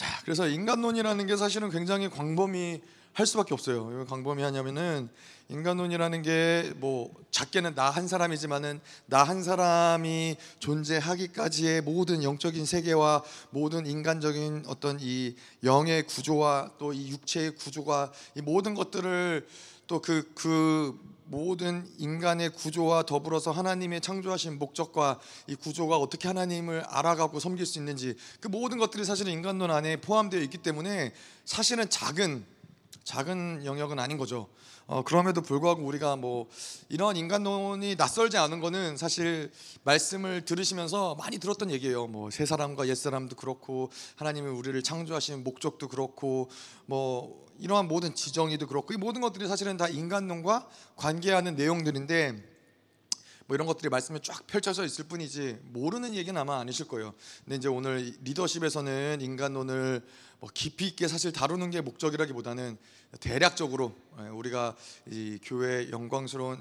자, 그래서 인간론이라는 게 사실은 굉장히 광범위 할 수밖에 없어요. 왜 광범위하냐면은 인간론이라는 게 뭐 작게는 나 한 사람이지만은 나 한 사람이 존재하기까지의 모든 영적인 세계와 모든 인간적인 어떤 이 영의 구조와 또 이 육체의 구조가 이 모든 것들을 또 그그 모든 인간의 구조와 더불어서 하나님의 창조하신 목적과 이 구조가 어떻게 하나님을 알아가고 섬길 수 있는지 그 모든 것들이 사실은 인간론 안에 포함되어 있기 때문에 사실은 작은 작은 영역은 아닌 거죠. 어, 그럼에도 불구하고 우리가 뭐 이런 인간론이 낯설지 않은 거는 사실 말씀을 들으시면서 많이 들었던 얘기예요. 뭐 새 사람과 옛 사람도 그렇고 하나님이 우리를 창조하신 목적도 그렇고 뭐 이러한 모든 지정의도 그렇고 이 모든 것들이 사실은 다 인간론과 관계하는 내용들인데 뭐 이런 것들이 말씀에 쫙 펼쳐져 있을 뿐이지 모르는 얘기는 아마 아니실 거예요. 근데 이제 오늘 리더십에서는 인간론을 뭐 깊이 있게 사실 다루는 게 목적이라기보다는 대략적으로 예, 우리가 이 교회 영광스러운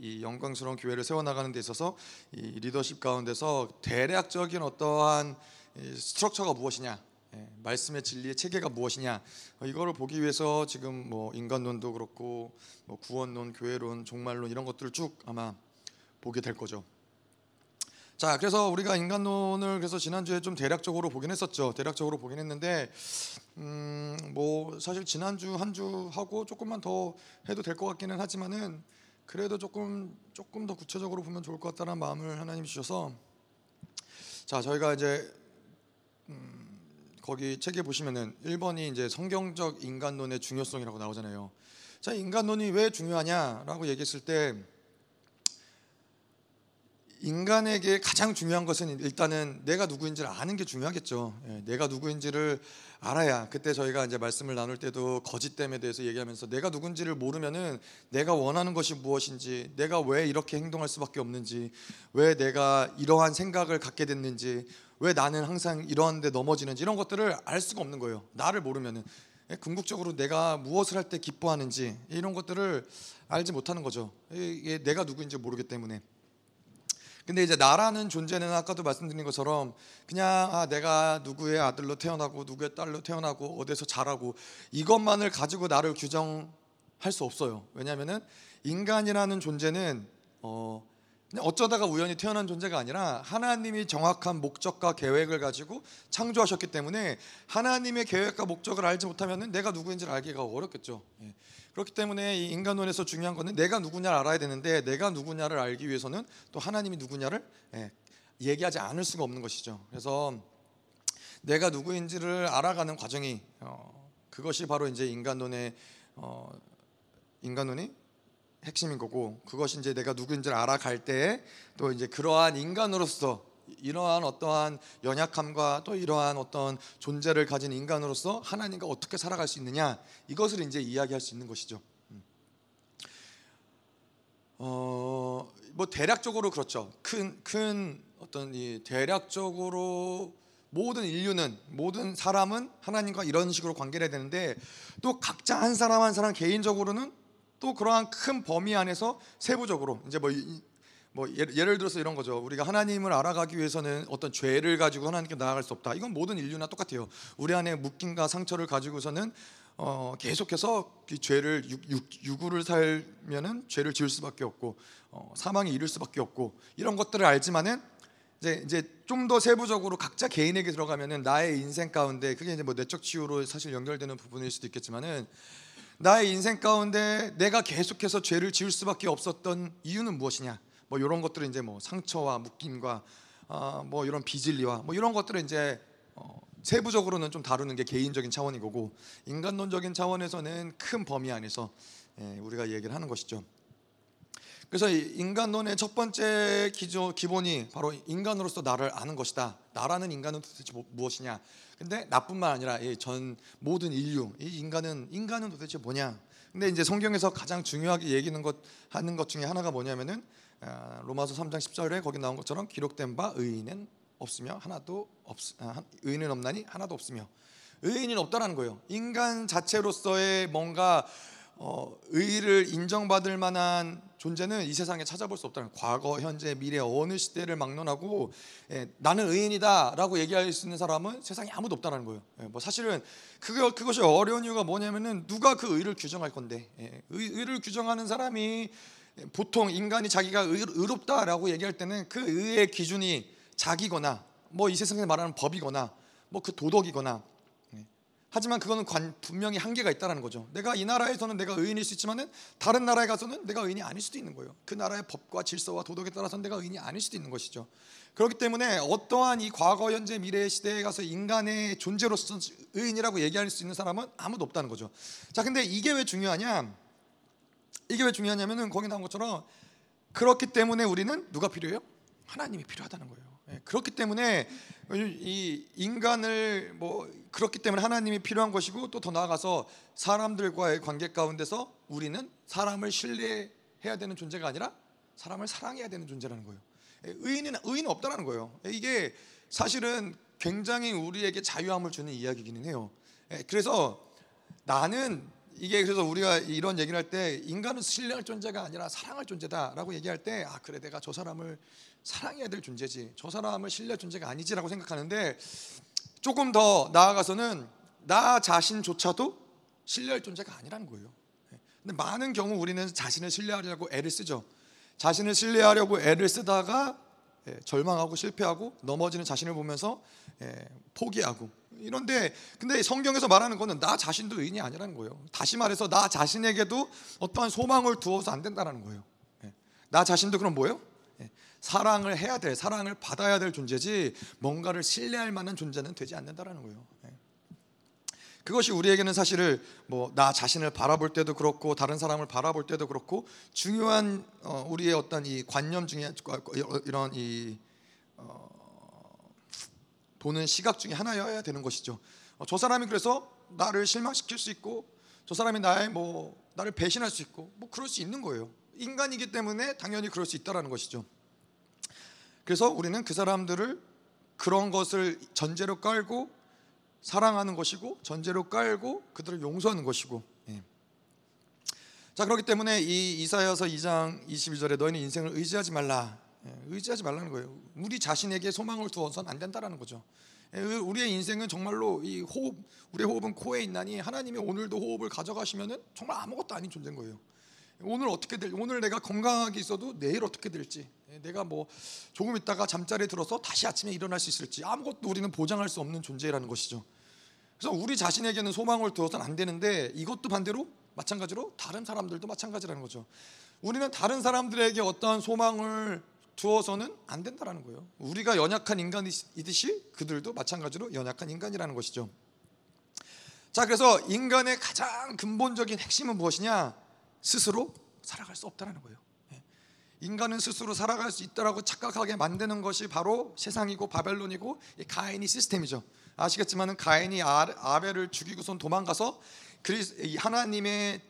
이 영광스러운 교회를 세워 나가는 데 있어서 이 리더십 가운데서 대략적인 어떠한 스트럭처가 무엇이냐 예, 말씀의 진리의 체계가 무엇이냐 어, 이거를 보기 위해서 지금 뭐 인간론도 그렇고 뭐 구원론, 교회론, 종말론 이런 것들을 쭉 아마 보게 될 거죠. 자, 그래서 우리가 인간론을 그래서 지난주에 좀 대략적으로 보긴 했었죠. 대략적으로 보긴 했는데 음, 뭐 사실 지난주 한 주 하고 조금만 더 해도 될 것 같기는 하지만은 그래도 조금 조금 더 구체적으로 보면 좋을 것 같다는 마음을 하나님이 주셔서 자, 저희가 이제 음, 거기 책에 보시면은 1번이 이제 성경적 인간론의 중요성이라고 나오잖아요. 자, 인간론이 왜 중요하냐라고 얘기했을 때 인간에게 가장 중요한 것은 일단은 내가 누구인지를 아는 게 중요하겠죠. 예, 내가 누구인지를 알아야 그때 저희가 이제 말씀을 나눌 때도 거짓됨에 대해서 얘기하면서 내가 누군지를 모르면은 내가 원하는 것이 무엇인지, 내가 왜 이렇게 행동할 수밖에 없는지, 왜 내가 이러한 생각을 갖게 됐는지, 왜 나는 항상 이러한데 넘어지는지 이런 것들을 알 수가 없는 거예요. 나를 모르면은 예, 궁극적으로 내가 무엇을 할 때 기뻐하는지 이런 것들을 알지 못하는 거죠. 내가 누구인지 모르기 때문에. 근데 이제 나라는 존재는 아까도 말씀드린 것처럼 그냥 아 내가 누구의 아들로 태어나고 누구의 딸로 태어나고 어디서 자라고 이것만을 가지고 나를 규정할 수 없어요. 왜냐하면은 인간이라는 존재는 어 어쩌다가 우연히 태어난 존재가 아니라 하나님이 정확한 목적과 계획을 가지고 창조하셨기 때문에 하나님의 계획과 목적을 알지 못하면 내가 누구인지를 알기가 어렵겠죠. 예. 그렇기 때문에 이 인간론에서 중요한 것은 내가 누구냐를 알아야 되는데 내가 누구냐를 알기 위해서는 또 하나님이 누구냐를 예, 얘기하지 않을 수가 없는 것이죠. 그래서 내가 누구인지를 알아가는 과정이 어, 그것이 바로 이제 인간론의 어, 인간론이 핵심인 거고 그것이 이제 내가 누구인지를 알아갈 때또 이제 그러한 인간으로서 이러한 어떠한 연약함과 또 이러한 어떤 존재를 가진 인간으로서 하나님과 어떻게 살아갈 수 있느냐 이것을 이제 이야기할 수 있는 것이죠. 음. 어뭐 대략적으로 그렇죠. 큰 큰 어떤 이 대략적으로 모든 인류는 모든 사람은 하나님과 이런 식으로 관계를 해야 되는데 또 각자 한 사람 한 사람 개인적으로는 또 그러한 큰 범위 안에서 세부적으로 이제 뭐 뭐 예를, 들어서 이런 거죠. 우리가 하나님을 알아가기 위해서는 어떤 죄를 가지고 하나님께 나아갈 수 없다. 이건 모든 인류나 똑같아요. 우리 안에 묶임과 상처를 가지고서는 어, 계속해서 그 죄를 육, 우를 살면은 죄를 지을 수밖에 없고 어, 사망에 이를 수밖에 없고 이런 것들을 알지만은 이제 이제 좀 더 세부적으로 각자 개인에게 들어가면은 나의 인생 가운데 그게 이제 뭐 내적 치유로 사실 연결되는 부분일 수도 있겠지만은 나의 인생 가운데 내가 계속해서 죄를 지을 수밖에 없었던 이유는 무엇이냐? 뭐 이런 것들은 이제 뭐 상처와 묶임과 어, 뭐 이런 비질리와 뭐 이런 것들을 이제 어, 세부적으로는 좀 다루는 게 개인적인 차원인 거고 인간론적인 차원에서는 큰 범위 안에서 예, 우리가 얘기를 하는 것이죠. 그래서 인간론의 첫 번째 기조, 기본이 바로 인간으로서 나를 아는 것이다. 나라는 인간은 도대체 뭐, 무엇이냐? 근데 나뿐만 아니라 전 모든 인류, 이 인간은 인간은 도대체 뭐냐? 근데 이제 성경에서 가장 중요하게 얘기하는 것 하는 것 중에 하나가 뭐냐면은 아, 로마서 3장 10절에 거기 나온 것처럼 기록된 바 의인은 없으며 하나도 없 아, 의인은 없나니 하나도 없으며 의인은 없다라는 거예요. 인간 자체로서의 뭔가 어, 의를 인정받을 만한 존재는 이 세상에 찾아볼 수 없다는 과거, 현재, 미래 어느 시대를 막론하고 예, 나는 의인이다라고 얘기할 수 있는 사람은 세상에 아무도 없다는 거예요. 예, 뭐 사실은 그거 그것이 어려운 이유가 뭐냐면은 누가 그 의를 규정할 건데 예, 의, 의를 규정하는 사람이 보통 인간이 자기가 의, 의롭다라고 얘기할 때는 그 의의 기준이 자기거나 뭐 이 세상에 말하는 법이거나 뭐 그 도덕이거나 하지만 그거는 관, 분명히 한계가 있다는 거죠. 내가 이 나라에서는 내가 의인일 수 있지만은 다른 나라에 가서는 내가 의인이 아닐 수도 있는 거예요. 그 나라의 법과 질서와 도덕에 따라서 내가 의인이 아닐 수도 있는 것이죠. 그렇기 때문에 어떠한 이 과거, 현재, 미래 시대에 가서 인간의 존재로서 의인이라고 얘기할 수 있는 사람은 아무도 없다는 거죠. 자, 근데 이게 왜 중요하냐? 이게 왜 중요하냐면은 거기 나온 것처럼 그렇기 때문에 우리는 누가 필요해요? 하나님이 필요하다는 거예요. 예, 그렇기 때문에 이 인간을 뭐 그렇기 때문에 하나님이 필요한 것이고 또 더 나아가서 사람들과의 관계 가운데서 우리는 사람을 신뢰해야 되는 존재가 아니라 사람을 사랑해야 되는 존재라는 거예요. 예, 의인은 의인은 없다라는 거예요. 예, 이게 사실은 굉장히 우리에게 자유함을 주는 이야기기는 해요. 그래서 나는 이게 그래서 우리가 이런 얘기를 할 때 인간은 신뢰할 존재가 아니라 사랑할 존재다라고 얘기할 때 아 그래 내가 저 사람을 사랑해야 될 존재지 저 사람을 신뢰할 존재가 아니지라고 생각하는데 조금 더 나아가서는 나 자신조차도 신뢰할 존재가 아니라는 거예요. 근데 많은 경우 우리는 자신을 신뢰하려고 애를 쓰죠. 자신을 신뢰하려고 애를 쓰다가 예, 절망하고 실패하고 넘어지는 자신을 보면서 예, 포기하고 이런데 근데 성경에서 말하는 거는 나 자신도 의인이 아니라는 거예요. 다시 말해서 나 자신에게도 어떠한 소망을 두어서 안 된다는 거예요. 예. 나 자신도 그럼 뭐예요? 예. 사랑을 해야 될, 사랑을 받아야 될 존재지 뭔가를 신뢰할 만한 존재는 되지 않는다라는 거예요. 예. 그것이 우리에게는 사실을 뭐 나 자신을 바라볼 때도 그렇고 다른 사람을 바라볼 때도 그렇고 중요한 어, 우리의 어떤 이 관념 중에 이런 이 보는 시각 중에 하나여야 되는 것이죠. 어, 저 사람이 그래서 나를 실망시킬 수 있고 저 사람이 나의 뭐 나를 배신할 수 있고 뭐 그럴 수 있는 거예요. 인간이기 때문에 당연히 그럴 수 있다라는 것이죠. 그래서 우리는 그 사람들을 그런 것을 전제로 깔고 사랑하는 것이고 전제로 깔고 그들을 용서하는 것이고 예. 자 그렇기 때문에 이 이사야서 2장 22절에 너희는 인생을 의지하지 말라 예, 의지하지 말라는 거예요. 우리 자신에게 소망을 두어서는 안 된다라는 거죠. 예, 우리의 인생은 정말로 이 호흡, 우리의 호흡은 코에 있나니 하나님이 오늘도 호흡을 가져가시면은 정말 아무것도 아닌 존재인 거예요. 오늘 어떻게 될 오늘 내가 건강하게 있어도 내일 어떻게 될지 예, 내가 뭐 조금 있다가 잠자리에 들어서 다시 아침에 일어날 수 있을지 아무것도 우리는 보장할 수 없는 존재라는 것이죠. 그래서 우리 자신에게는 소망을 두어서는 안 되는데 이것도 반대로 마찬가지로 다른 사람들도 마찬가지라는 거죠. 우리는 다른 사람들에게 어떠한 소망을 두어서는 안 된다라는 거예요. 우리가 연약한 인간이듯이 그들도 마찬가지로 연약한 인간이라는 것이죠. 자, 그래서 인간의 가장 근본적인 핵심은 무엇이냐? 스스로 살아갈 수 없다라는 거예요. 예. 인간은 스스로 살아갈 수 있다라고 착각하게 만드는 것이 바로 세상이고 바벨론이고 가인이 시스템이죠. 아시겠지만은 가인이 아벨을 죽이고선 도망가서 하나님의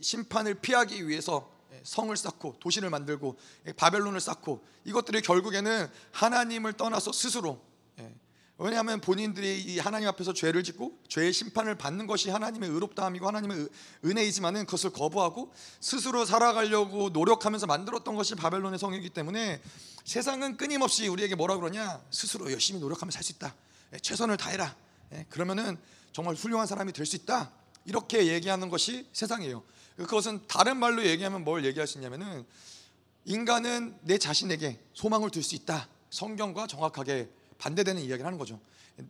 심판을 피하기 위해서 성을 쌓고 도시를 만들고 바벨론을 쌓고 이것들이 결국에는 하나님을 떠나서 스스로 예, 왜냐하면 본인들이 이 하나님 앞에서 죄를 짓고 죄의 심판을 받는 것이 하나님의 의롭다함이고 하나님의 은혜이지만은 그것을 거부하고 스스로 살아가려고 노력하면서 만들었던 것이 바벨론의 성이기 때문에 세상은 끊임없이 우리에게 뭐라 그러냐? 스스로 열심히 노력하면 살 수 있다. 예, 최선을 다해라. 예, 그러면은 정말 훌륭한 사람이 될 수 있다 이렇게 얘기하는 것이 세상이에요. 그것은 다른 말로 얘기하면 뭘 얘기할 수 있냐면은 인간은 내 자신에게 소망을 둘 수 있다. 성경과 정확하게 반대되는 이야기를 하는 거죠.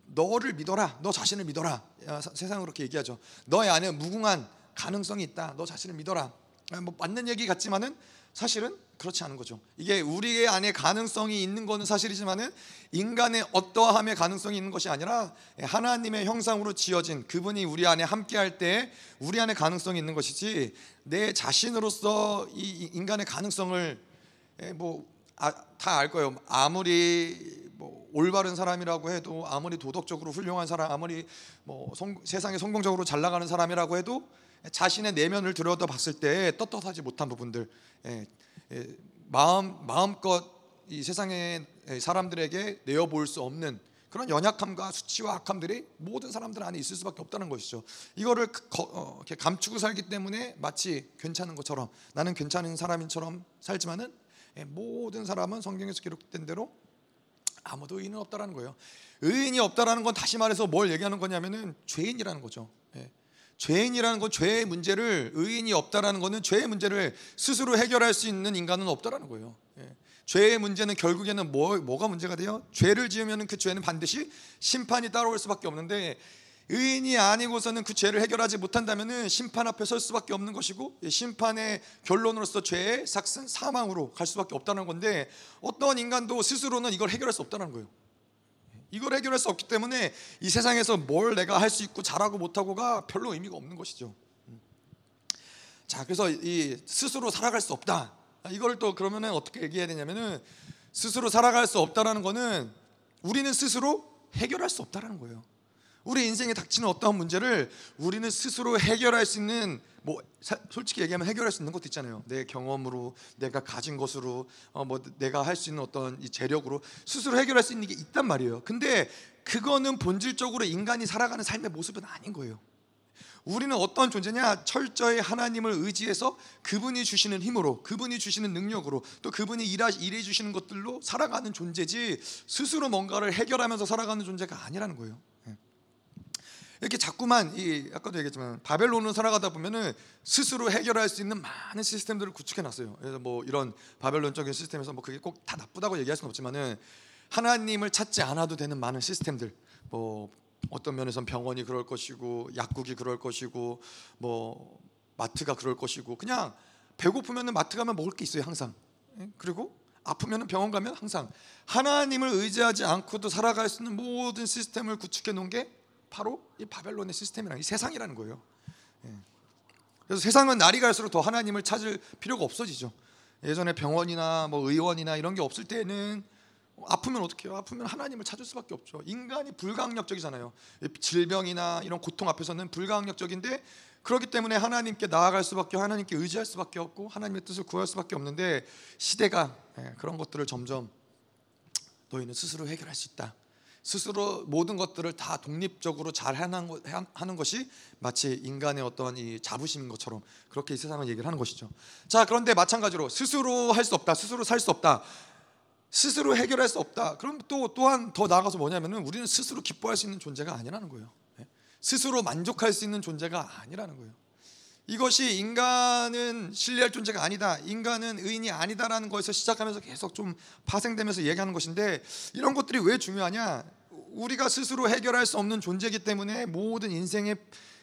너를 믿어라. 너 자신을 믿어라. 세상은 그렇게 얘기하죠. 너의 안에 무궁한 가능성이 있다. 너 자신을 믿어라. 뭐 맞는 얘기 같지만은 사실은 그렇지 않은 거죠. 이게 우리의 안에 가능성이 있는 것은 사실이지만은 인간의 어떠함의 가능성이 있는 것이 아니라 하나님의 형상으로 지어진 그분이 우리 안에 함께할 때 우리 안에 가능성이 있는 것이지 내 자신으로서 이 인간의 가능성을 뭐 다알 아, 거예요. 아무리 뭐 올바른 사람이라고 해도 아무리 도덕적으로 훌륭한 사람, 아무리 뭐 성, 세상에 성공적으로 잘 나가는 사람이라고 해도 자신의 내면을 들여다 봤을 때 떳떳하지 못한 부분들, 예, 예, 마음 마음껏 이 세상의 사람들에게 내어볼 수 없는 그런 연약함과 수치와 악함들이 모든 사람들 안에 있을 수밖에 없다는 것이죠. 이거를 그- 거- 어, 감추고 살기 때문에 마치 괜찮은 것처럼 나는 괜찮은 사람인처럼 살지만은 예, 모든 사람은 성경에서 기록된 대로 아무도 의인은 없다라는 거예요. 의인이 없다라는 건 다시 말해서 뭘 얘기하는 거냐면은 죄인이라는 거죠. 예. 죄인이라는 건 죄의 문제를 의인이 없다라는 거는 죄의 문제를 스스로 해결할 수 있는 인간은 없다라는 거예요. 예. 죄의 문제는 결국에는 뭐 뭐가 문제가 돼요? 죄를 지으면은 그 죄는 반드시 심판이 따라올 수밖에 없는데 의인이 아니고서는 그 죄를 해결하지 못한다면은 심판 앞에 설 수밖에 없는 것이고 이 심판의 결론으로서 죄의 삭슨 사망으로 갈 수밖에 없다는 건데 어떤 인간도 스스로는 이걸 해결할 수 없다는 거예요. 이걸 해결할 수 없기 때문에 이 세상에서 뭘 내가 할 수 있고 잘하고 못하고가 별로 의미가 없는 것이죠. 자, 그래서 이 스스로 살아갈 수 없다. 이걸 또 그러면은 어떻게 얘기해야 되냐면은 스스로 살아갈 수 없다라는 거는 우리는 스스로 해결할 수 없다라는 거예요. 우리 인생에 닥치는 어떠한 문제를 우리는 스스로 해결할 수 있는 뭐 사- 솔직히 얘기하면 해결할 수 있는 것도 있잖아요. 내 경험으로, 내가 가진 것으로, 어, 뭐 내가 할 수 있는 어떤 이 재력으로 스스로 해결할 수 있는 게 있단 말이에요. 근데 그거는 본질적으로 인간이 살아가는 삶의 모습은 아닌 거예요. 우리는 어떤 존재냐? 철저히 하나님을 의지해서 그분이 주시는 힘으로, 그분이 주시는 능력으로, 또 그분이 일하, 일해 주시는 것들로 살아가는 존재지 스스로 뭔가를 해결하면서 살아가는 존재가 아니라는 거예요. 예. 이렇게 자꾸만 이 아까도 얘기했지만 바벨론을 살아가다 보면은 스스로 해결할 수 있는 많은 시스템들을 구축해 놨어요. 그래서 뭐 이런 바벨론적인 시스템에서 뭐 그게 꼭 다 나쁘다고 얘기할 수는 없지만은 하나님을 찾지 않아도 되는 많은 시스템들 뭐 어떤 면에선 병원이 그럴 것이고 약국이 그럴 것이고 뭐 마트가 그럴 것이고 그냥 배고프면은 마트 가면 먹을 게 있어요 항상 예? 그리고 아프면은 병원 가면 항상 하나님을 의지하지 않고도 살아갈 수 있는 모든 시스템을 구축해 놓은 게 바로 이 바벨론의 시스템이라는 이 세상이라는 거예요. 예. 그래서 세상은 날이 갈수록 더 하나님을 찾을 필요가 없어지죠. 예전에 병원이나 뭐 의원이나 이런 게 없을 때는 아프면 어떻게 해요? 아프면 하나님을 찾을 수밖에 없죠. 인간이 불가항력적이잖아요. 질병이나 이런 고통 앞에서는 불가항력적인데 그렇기 때문에 하나님께 나아갈 수밖에 하나님께 의지할 수밖에 없고 하나님의 뜻을 구할 수밖에 없는데 시대가 예, 그런 것들을 점점 너희는 스스로 해결할 수 있다. 스스로 모든 것들을 다 독립적으로 잘 하는 것이 마치 인간의 어떤 이 자부심인 것처럼 그렇게 이 세상을 얘기를 하는 것이죠. 자, 그런데 마찬가지로 스스로 할 수 없다. 스스로 살 수 없다. 스스로 해결할 수 없다. 그럼 또 또한 더 나아가서 뭐냐면은 우리는 스스로 기뻐할 수 있는 존재가 아니라는 거예요. 예? 스스로 만족할 수 있는 존재가 아니라는 거예요. 이것이 인간은 신뢰할 존재가 아니다. 인간은 의인이 아니다라는 거에서 시작하면서 계속 좀 파생되면서 얘기하는 것인데 이런 것들이 왜 중요하냐? 우리가 스스로 해결할 수 없는 존재이기 때문에 모든 인생의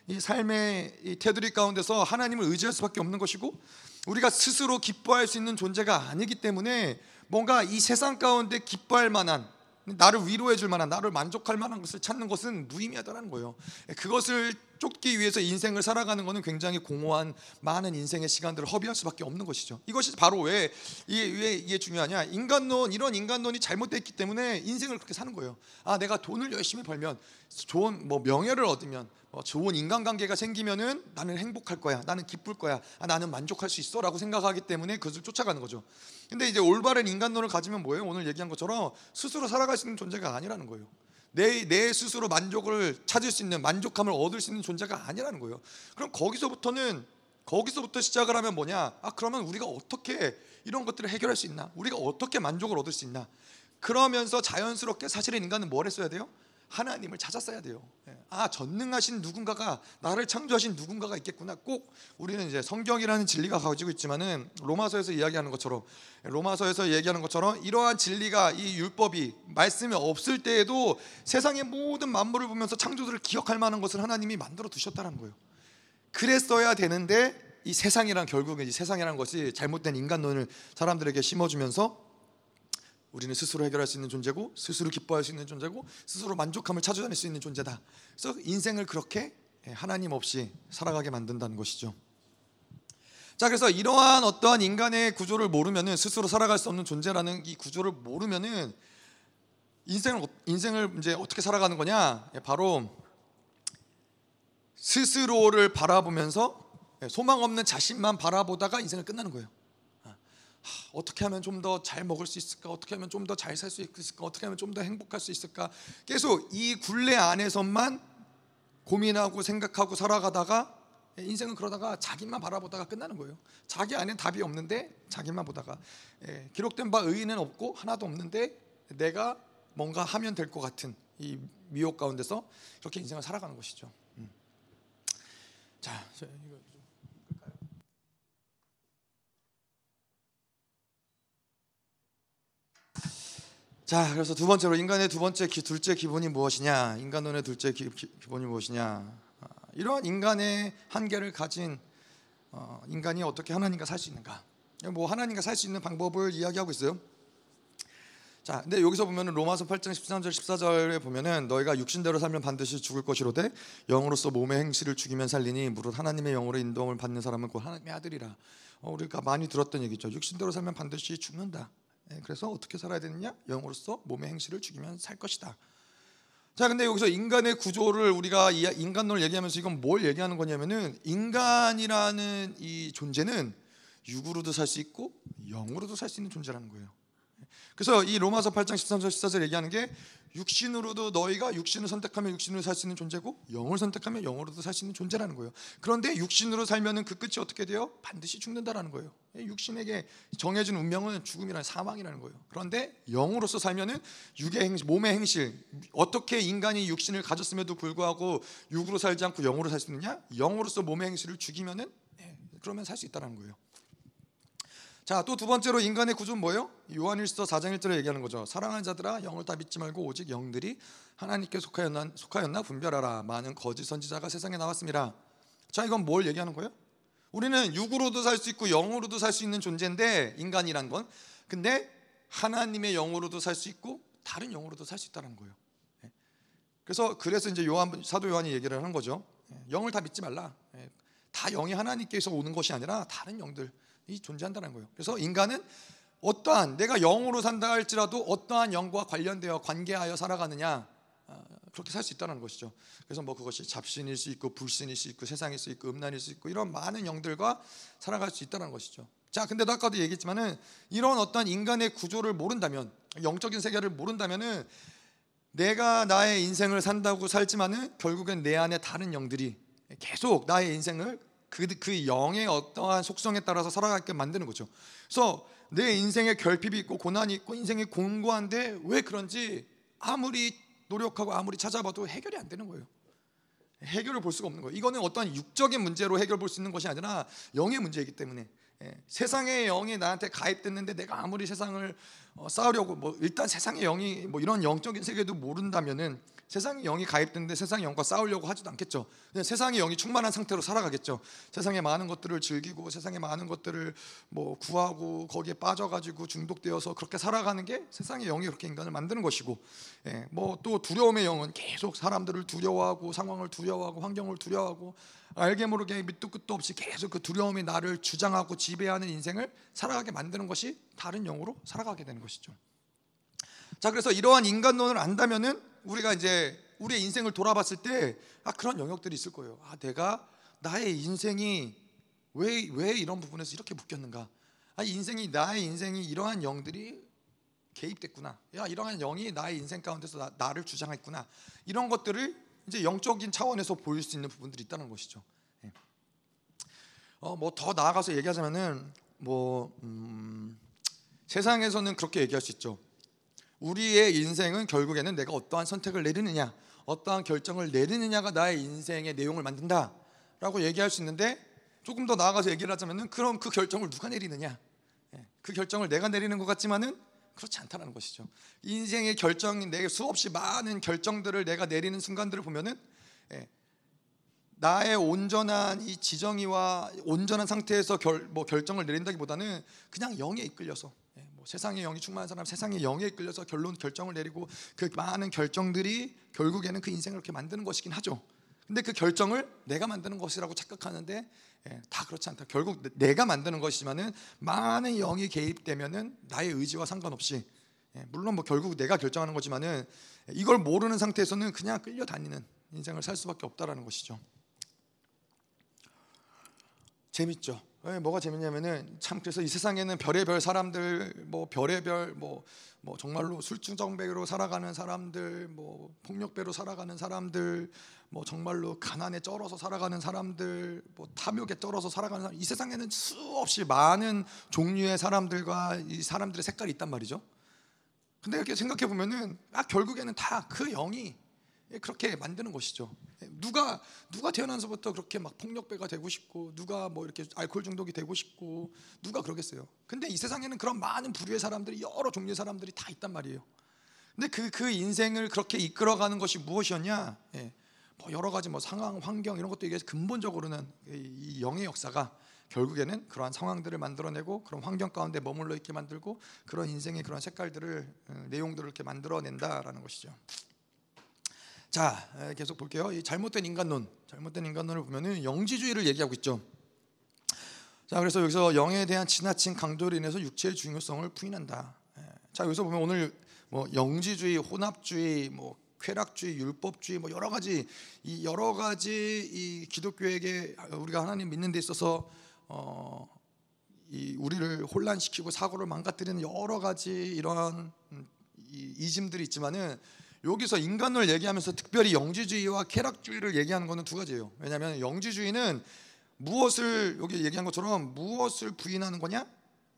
이 삶의 이 테두리 가운데서 하나님을 의지할 수밖에 없는 것이고 우리가 스스로 기뻐할 수 있는 존재가 아니기 때문에 뭔가 이 세상 가운데 기뻐할 만한 나를 위로해 줄 만한 나를 만족할 만한 것을 찾는 것은 무의미하다는 거예요. 그것을 쫓기 위해서 인생을 살아가는 것은 굉장히 공허한 많은 인생의 시간들을 허비할 수밖에 없는 것이죠. 이것이 바로 왜 이게 왜 이게 중요하냐? 인간론 이런 인간론이 잘못됐기 때문에 인생을 그렇게 사는 거예요. 아 내가 돈을 열심히 벌면 좋은 뭐 명예를 얻으면 어, 좋은 인간관계가 생기면은 나는 행복할 거야, 나는 기쁠 거야, 아, 나는 만족할 수 있어라고 생각하기 때문에 그것을 쫓아가는 거죠. 근데 이제 올바른 인간론을 가지면 뭐예요? 오늘 얘기한 것처럼 스스로 살아갈 수 있는 존재가 아니라는 거예요. 내, 내 스스로 만족을 찾을 수 있는 만족감을 얻을 수 있는 존재가 아니라는 거예요. 그럼 거기서부터는 거기서부터 시작을 하면 뭐냐? 아 그러면 우리가 어떻게 이런 것들을 해결할 수 있나? 우리가 어떻게 만족을 얻을 수 있나? 그러면서 자연스럽게 사실은 인간은 뭘 했어야 돼요? 하나님을 찾았어야 돼요. 예. 아 전능하신 누군가가 나를 창조하신 누군가가 있겠구나. 꼭 우리는 이제 성경이라는 진리가 가지고 있지만은 로마서에서 이야기하는 것처럼 로마서에서 얘기하는 것처럼 이러한 진리가 이 율법이 말씀이 없을 때에도 세상의 모든 만물을 보면서 창조들을 기억할 만한 것을 하나님이 만들어 두셨다는 거예요. 그랬어야 되는데 이 세상이란 결국은 이 세상이라는 것이 잘못된 인간론을 사람들에게 심어주면서 우리는 스스로 해결할 수 있는 존재고 스스로 기뻐할 수 있는 존재고 스스로 만족함을 찾아낼 수 있는 존재다. 그래서 인생을 그렇게 하나님 없이 살아가게 만든다는 것이죠. 자, 그래서 이러한 어떠한 인간의 구조를 모르면은 스스로 살아갈 수 없는 존재라는 이 구조를 모르면은 인생을 인생을 이제 어떻게 살아가는 거냐? 바로 스스로를 바라보면서 소망 없는 자신만 바라보다가 인생을 끝나는 거예요. 하, 어떻게 하면 좀 더 잘 먹을 수 있을까? 어떻게 하면 좀 더 잘 살 수 있을까? 어떻게 하면 좀 더 행복할 수 있을까? 계속 이 굴레 안에서만 고민하고 생각하고 살아가다가 인생은 그러다가 자기만 바라보다가 끝나는 거예요. 자기 안에 답이 없는데 자기만 보다가 예, 기록된 바 의인은 없고 하나도 없는데 내가 뭔가 하면 될 것 같은 이 미혹 가운데서 이렇게 인생을 살아가는 것이죠. 음. 자, 저 이거 좀 끌까요? 자, 그래서 두 번째로 인간의 두 번째 기, 둘째 기본이 무엇이냐? 인간론의 둘째 기, 기, 본이 무엇이냐? 아, 이러한 인간의 한계를 가진 어, 인간이 어떻게 하나님과 살 수 있는가? 뭐 하나님과 살 수 있는 방법을 이야기하고 있어요. 자, 근데 여기서 보면은 로마서 8장 13절 14절에 보면은 너희가 육신대로 살면 반드시 죽을 것이로되 영으로서 몸의 행실을 죽이면 살리니 무릇 하나님의 영으로 인도함을 받는 사람은 곧 하나님의 아들이라. 어, 우리가 많이 들었던 얘기죠. 육신대로 살면 반드시 죽는다. 예, 그래서 어떻게 살아야 되느냐? 영으로서 몸의 행실을 죽이면 살 것이다. 자, 근데 여기서 인간의 구조를 우리가 인간론을 얘기하면서 이건 뭘 얘기하는 거냐면은 인간이라는 이 존재는 육으로도 살 수 있고 영으로도 살 수 있는 존재라는 거예요. 그래서 이 로마서 8장 13절 14절 얘기하는 게 육신으로도 너희가 육신을 선택하면 육신으로 살 수 있는 존재고 영을 선택하면 영으로도 살 수 있는 존재라는 거예요. 그런데 육신으로 살면은 그 끝이 어떻게 돼요? 반드시 죽는다라는 거예요. 육신에게 정해진 운명은 죽음이라는 사망이라는 거예요. 그런데 영으로서 살면은 육의 행실, 몸의 행실 어떻게 인간이 육신을 가졌음에도 불구하고 육으로 살지 않고 영으로 살 수 있느냐? 영으로서 몸의 행실을 죽이면은 네, 그러면 살 수 있다는 거예요. 자, 또 두 번째로 인간의 구조는 뭐예요? 요한일서 4장 1절에 얘기하는 거죠. 사랑하는 자들아 영을 다 믿지 말고 오직 영들이 하나님께 속하였나, 속하였나 분별하라. 많은 거짓 선지자가 세상에 나왔습니다. 자, 이건 뭘 얘기하는 거예요? 우리는 육으로도 살 수 있고 영으로도 살 수 있는 존재인데 인간이란 건 근데 하나님의 영으로도 살 수 있고 다른 영으로도 살 수 있다는 거예요. 예. 그래서 그래서 이제 요한 사도 요한이 얘기를 하는 거죠. 예. 영을 다 믿지 말라. 예. 다 영이 하나님께서 오는 것이 아니라 다른 영들 존재한다는 거예요. 그래서 인간은 어떠한 내가 영으로 산다 할지라도 어떠한 영과 관련되어 관계하여 살아가느냐 아, 그렇게 살 수 있다는 것이죠. 그래서 뭐 그것이 잡신일 수 있고 불신일 수 있고 세상일 수 있고 음란일 수 있고 이런 많은 영들과 살아갈 수 있다는 것이죠. 자, 근데 아까도 얘기했지만은 이런 어떤 인간의 구조를 모른다면 영적인 세계를 모른다면은 내가 나의 인생을 산다고 살지만은 결국엔 내 안에 다른 영들이 계속 나의 인생을 그, 그 영의 어떠한 속성에 따라서 살아가게 만드는 거죠. 그래서 내 인생에 결핍이 있고 고난이 있고 인생이 공고한데 왜 그런지 아무리 노력하고 아무리 찾아봐도 해결이 안 되는 거예요. 해결을 볼 수가 없는 거예요. 이거는 어떤 육적인 문제로 해결 볼 수 있는 것이 아니라 영의 문제이기 때문에 예, 세상의 영이 나한테 가입됐는데 내가 아무리 세상을 어, 쌓으려고 뭐 일단 세상의 영이 뭐 이런 영적인 세계도 모른다면은 세상의 영이 가입됐는데 세상의 영과 싸우려고 하지도 않겠죠. 그냥 세상의 영이 충만한 상태로 살아가겠죠. 세상의 많은 것들을 즐기고 세상의 많은 것들을 뭐 구하고 거기에 빠져가지고 중독되어서 그렇게 살아가는 게 세상의 영이 그렇게 인간을 만드는 것이고, 예, 뭐또 두려움의 영은 계속 사람들을 두려워하고 상황을 두려워하고 환경을 두려워하고 알게 모르게 밑도 끝도 없이 계속 그 두려움이 나를 주장하고 지배하는 인생을 살아가게 만드는 것이 다른 영으로 살아가게 되는 것이죠. 자, 그래서 이러한 인간론을 안다면은 우리가 이제 우리의 인생을 돌아봤을 때 아, 그런 영역들이 있을 거예요. 아, 내가 나의 인생이 왜, 왜 이런 부분에서 이렇게 묶였는가? 아, 인생이 나의 인생이 이러한 영들이 개입됐구나. 야, 이러한 영이 나의 인생 가운데서 나, 를 주장했구나. 이런 것들을 이제 영적인 차원에서 보일 수 있는 부분들이 있다는 것이죠. 예. 어, 뭐 더 나아가서 얘기하자면은 뭐 음, 세상에서는 그렇게 얘기할 수 있죠. 우리의 인생은 결국에는 내가 어떠한 선택을 내리느냐, 어떠한 결정을 내리느냐가 나의 인생의 내용을 만든다라고 얘기할 수 있는데 조금 더 나아가서 얘기를 하자면은 그럼 그 결정을 누가 내리느냐? 예, 그 결정을 내가 내리는 것 같지만은 그렇지 않다는 것이죠. 인생의 결정, 내 수없이 많은 결정들을 내가 내리는 순간들을 보면은 예, 나의 온전한 이 지정이와 온전한 상태에서 결, 뭐 결정을 내린다기보다는 그냥 영에 이끌려서 뭐 세상의 영이 충만한 사람 세상의 영에 이끌려서 결론 결정을 내리고 그 많은 결정들이 결국에는 그 인생을 그렇게 만드는 것이긴 하죠. 근데 그 결정을 내가 만드는 것이라고 착각하는데 예, 다 그렇지 않다. 결국 내가 만드는 것이지만은 많은 영이 개입되면은 나의 의지와 상관없이 예, 물론 뭐 결국 내가 결정하는 거지만은 이걸 모르는 상태에서는 그냥 끌려다니는 인생을 살 수밖에 없다라는 것이죠. 재밌죠. 예, 뭐가 재밌냐면은 참 그래서 이 세상에는 별의별 사람들 뭐 별의별 뭐, 뭐 정말로 술주정배로 살아가는 사람들 뭐 폭력배로 살아가는 사람들 뭐 정말로 가난에 쩔어서 살아가는 사람들 뭐 탐욕에 쩔어서 살아가는 사람 이 세상에는 수없이 많은 종류의 사람들과 이 사람들의 색깔이 있단 말이죠. 근데 이렇게 생각해 보면은 아 결국에는 다 그 영이 그렇게 만드는 것이죠. 누가 누가 태어나서부터 그렇게 막 폭력배가 되고 싶고 누가 뭐 이렇게 알코올 중독이 되고 싶고 누가 그러겠어요. 근데 이 세상에는 그런 많은 부류의 사람들이 여러 종류의 사람들이 다 있단 말이에요. 근데 그그 인생을 그렇게 이끌어가는 것이 무엇이었냐? 예. 뭐 여러 가지 뭐 상황, 환경 이런 것도 이게 근본적으로는 이 영의 역사가 결국에는 그러한 상황들을 만들어내고 그런 환경 가운데 머물러 있게 만들고 그런 인생의 그런 색깔들을 어, 내용들을 이렇게 만들어낸다라는 것이죠. 자, 계속 볼게요. 이 잘못된 인간론, 잘못된 인간론을 보면은 영지주의를 얘기하고 있죠. 자, 그래서 여기서 영에 대한 지나친 강조로 인해서 육체의 중요성을 부인한다. 자, 여기서 보면 오늘 뭐 영지주의, 혼합주의, 뭐 쾌락주의, 율법주의, 뭐 여러 가지 이 여러 가지 이 기독교에게 우리가 하나님 믿는 데 있어서 어, 이 우리를 혼란시키고 사고를 망가뜨리는 여러 가지 이러한 음, 이짐들이 있지만은 여기서 인간을 얘기하면서 특별히 영지주의와 쾌락주의를 얘기하는 것은 두 가지예요. 왜냐하면 영지주의는 무엇을 여기 얘기한 것처럼 무엇을 부인하는 거냐?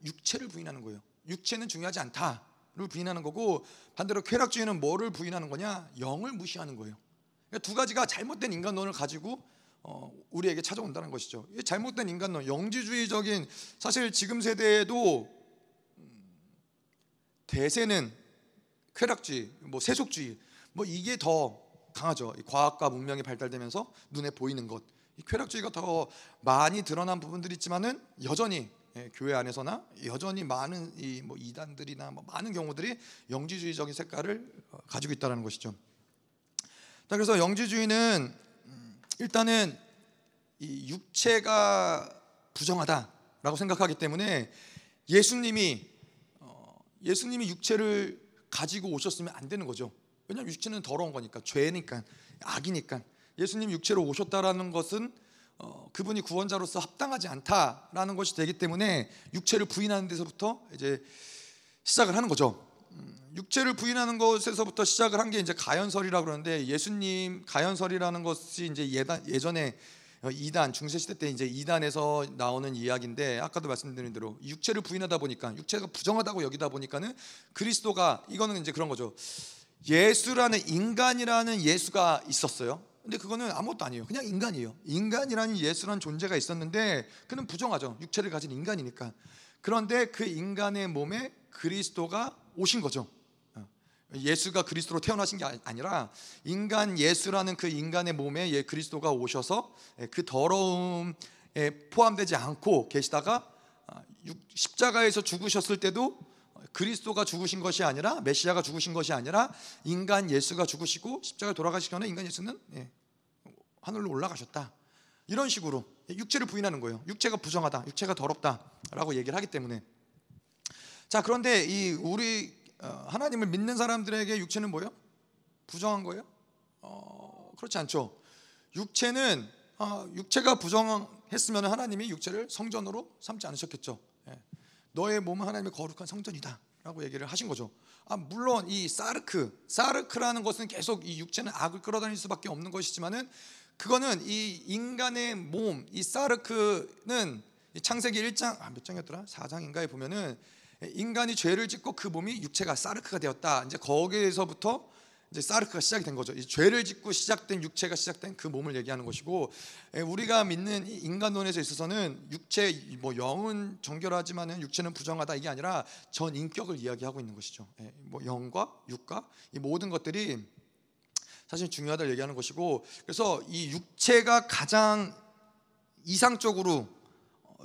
육체를 부인하는 거예요. 육체는 중요하지 않다를 부인하는 거고 반대로 쾌락주의는 뭐를 부인하는 거냐? 영을 무시하는 거예요. 그러니까 두 가지가 잘못된 인간론을 가지고 어, 우리에게 찾아온다는 것이죠. 잘못된 인간론, 영지주의적인 사실 지금 세대에도 음, 대세는 쾌락주의, 뭐 세속주의, 뭐 이게 더 강하죠. 과학과 문명이 발달되면서 눈에 보이는 것, 이 쾌락주의가 더 많이 드러난 부분들이 있지만은 여전히 예, 교회 안에서나 여전히 많은 이 뭐 이단들이나 뭐 많은 경우들이 영지주의적인 색깔을 어, 가지고 있다는 것이죠. 자, 그래서 영지주의는 음, 일단은 이 육체가 부정하다라고 생각하기 때문에 예수님이 어, 예수님이 육체를 가지고 오셨으면 안 되는 거죠. 왜냐하면 육체는 더러운 거니까 죄니까 악이니까 예수님 육체로 오셨다라는 것은 어, 그분이 구원자로서 합당하지 않다라는 것이 되기 때문에 육체를 부인하는 데서부터 이제 시작을 하는 거죠. 음, 육체를 부인하는 것에서부터 시작을 한 게 이제 가연설이라고 그러는데 예수님 가연설이라는 것이 이제 예전에 2단 중세 시대 때 이제 2단에서 나오는 이야기인데 아까도 말씀드린 대로 육체를 부인하다 보니까 육체가 부정하다고 여기다 보니까는 그리스도가 이거는 이제 그런 거죠. 예수라는 인간이라는 예수가 있었어요. 근데 그거는 아무것도 아니에요. 그냥 인간이에요. 인간이라는 예수라는 존재가 있었는데 그는 부정하죠. 육체를 가진 인간이니까. 그런데 그 인간의 몸에 그리스도가 오신 거죠. 예수가 그리스도로 태어나신 게 아니라 인간 예수라는 그 인간의 몸에 예 그리스도가 오셔서 예, 그 더러움에 포함되지 않고 계시다가 아, 십자가에서 죽으셨을 때도 그리스도가 죽으신 것이 아니라 메시아가 죽으신 것이 아니라 인간 예수가 죽으시고 십자가에 돌아가시기 전에 인간 예수는 예, 하늘로 올라가셨다. 이런 식으로 육체를 부인하는 거예요. 육체가 부정하다, 육체가 더럽다라고 얘기를 하기 때문에 자 그런데 이 우리 어, 하나님을 믿는 사람들에게 육체는 뭐예요? 부정한 거예요? 어, 그렇지 않죠. 육체는 어, 육체가 부정했으면 하나님이 육체를 성전으로 삼지 않으셨겠죠. 예. 너의 몸은 하나님의 거룩한 성전이다라고 얘기를 하신 거죠. 아, 물론 이 사르크, 사르크라는 것은 계속 이 육체는 악을 끌어다닐 수밖에 없는 것이지만은 그거는 이 인간의 몸, 이 사르크는 창세기 1장 아, 몇 장이었더라? 4장인가에 보면은 인간이 죄를 짓고 그 몸이 육체가 사르크가 되었다. 이제 거기에서부터 이제 사르크가 시작이 된 거죠. 죄를 짓고 시작된 육체가 시작된 그 몸을 얘기하는 것이고 우리가 믿는 인간론에서 있어서는 육체 뭐 영은 정결하지만은 육체는 부정하다 이게 아니라 전 인격을 이야기하고 있는 것이죠. 뭐 영과 육과 이 모든 것들이 사실 중요하다 얘기하는 것이고 그래서 이 육체가 가장 이상적으로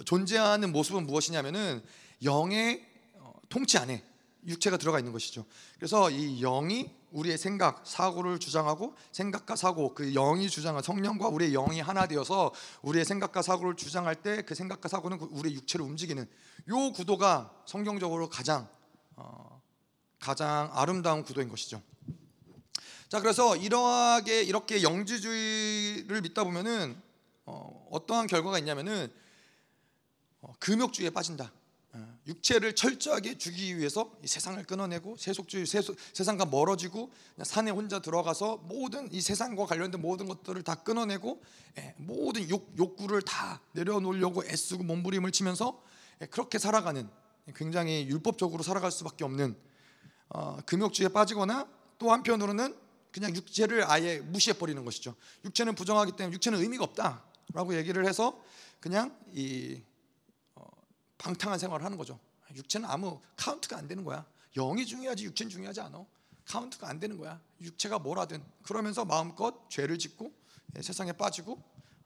존재하는 모습은 무엇이냐면은 영의 통치 안에 육체가 들어가 있는 것이죠. 그래서 이 영이 우리의 생각, 사고를 주장하고 생각과 사고, 그 영이 주장한 성령과 우리의 영이 하나 되어서 우리의 생각과 사고를 주장할 때 그 생각과 사고는 그 우리의 육체를 움직이는 요 구도가 성경적으로 가장 어, 가장 아름다운 구도인 것이죠. 자, 그래서 이러하게 이렇게 영지주의를 믿다 보면은 어, 어떠한 결과가 있냐면은 어, 금욕주의에 빠진다. 어, 육체를 철저하게 죽이기 위해서 이 세상을 끊어내고 세속주의 세속, 세상과 멀어지고 산에 혼자 들어가서 모든 이 세상과 관련된 모든 것들을 다 끊어내고 예, 모든 욕, 욕구를 다 내려놓으려고 애쓰고 몸부림을 치면서 예, 그렇게 살아가는 굉장히 율법적으로 살아갈 수밖에 없는 어, 금욕주의에 빠지거나 또 한편으로는 그냥 육체를 아예 무시해 버리는 것이죠. 육체는 부정하기 때문에 육체는 의미가 없다라고 얘기를 해서 그냥 이 어, 방탕한 생활을 하는 거죠. 육체는 아무 카운트가 안 되는 거야. 영이 중요하지 육체는 중요하지 않아. 카운트가 안 되는 거야. 육체가 뭐라든 그러면서 마음껏 죄를 짓고 예, 세상에 빠지고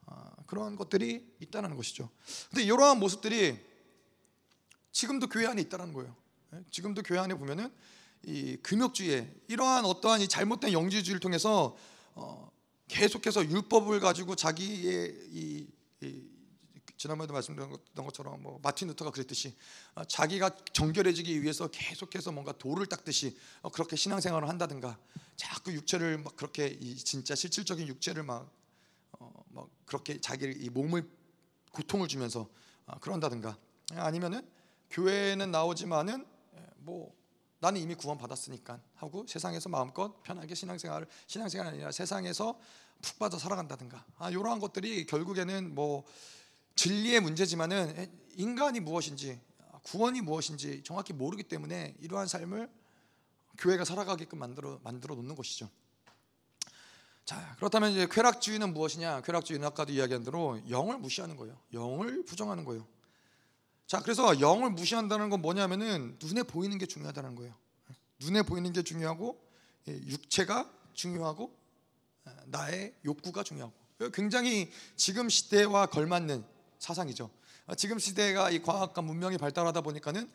어, 그런 것들이 있다는 것이죠. 근데 이러한 모습들이 지금도 교회 안에 있다는 거예요. 예, 지금도 교회 안에 보면은 이 금욕주의 이러한 어떠한 이 잘못된 영지주의를 통해서 어, 계속해서 율법을 가지고 자기의 이, 이 지난번에도 말씀드렸던 것처럼 뭐 마틴 루터가 그랬듯이 어, 자기가 정결해지기 위해서 계속해서 뭔가 돌을 닦듯이 어, 그렇게 신앙생활을 한다든가 자꾸 육체를 막 그렇게 이 진짜 실질적인 육체를 막, 어, 막 그렇게 자기를 이 몸을 고통을 주면서 어, 그런다든가 아니면은 교회는 나오지만은 예, 뭐 나는 이미 구원 받았으니까 하고 세상에서 마음껏 편하게 신앙생활을 신앙생활이 아니라 세상에서 푹 빠져 살아간다든가 아 이러한 것들이 결국에는 뭐 진리의 문제지만은 인간이 무엇인지 구원이 무엇인지 정확히 모르기 때문에 이러한 삶을 교회가 살아가게끔 만들어 만들어 놓는 것이죠. 자 그렇다면 이제 쾌락주의는 무엇이냐? 쾌락주의는 아까도 이야기한 대로 영을 무시하는 거예요. 영을 부정하는 거예요. 자, 그래서 영을 무시한다는 건 뭐냐면은 눈에 보이는 게 중요하다는 거예요. 눈에 보이는 게 중요하고 예, 육체가 중요하고 아, 나의 욕구가 중요하고 굉장히 지금 시대와 걸맞는 사상이죠. 아, 지금 시대가 이 과학과 문명이 발달하다 보니까는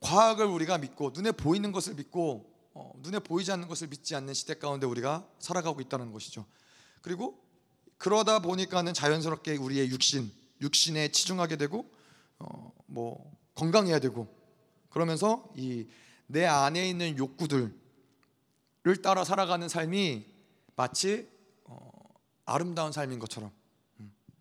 과학을 우리가 믿고 눈에 보이는 것을 믿고 어, 눈에 보이지 않는 것을 믿지 않는 시대 가운데 우리가 살아가고 있다는 것이죠. 그리고 그러다 보니까는 자연스럽게 우리의 육신, 육신에 치중하게 되고 어, 뭐 건강해야 되고 그러면서 이 내 안에 있는 욕구들을 따라 살아가는 삶이 마치 어, 아름다운 삶인 것처럼 음,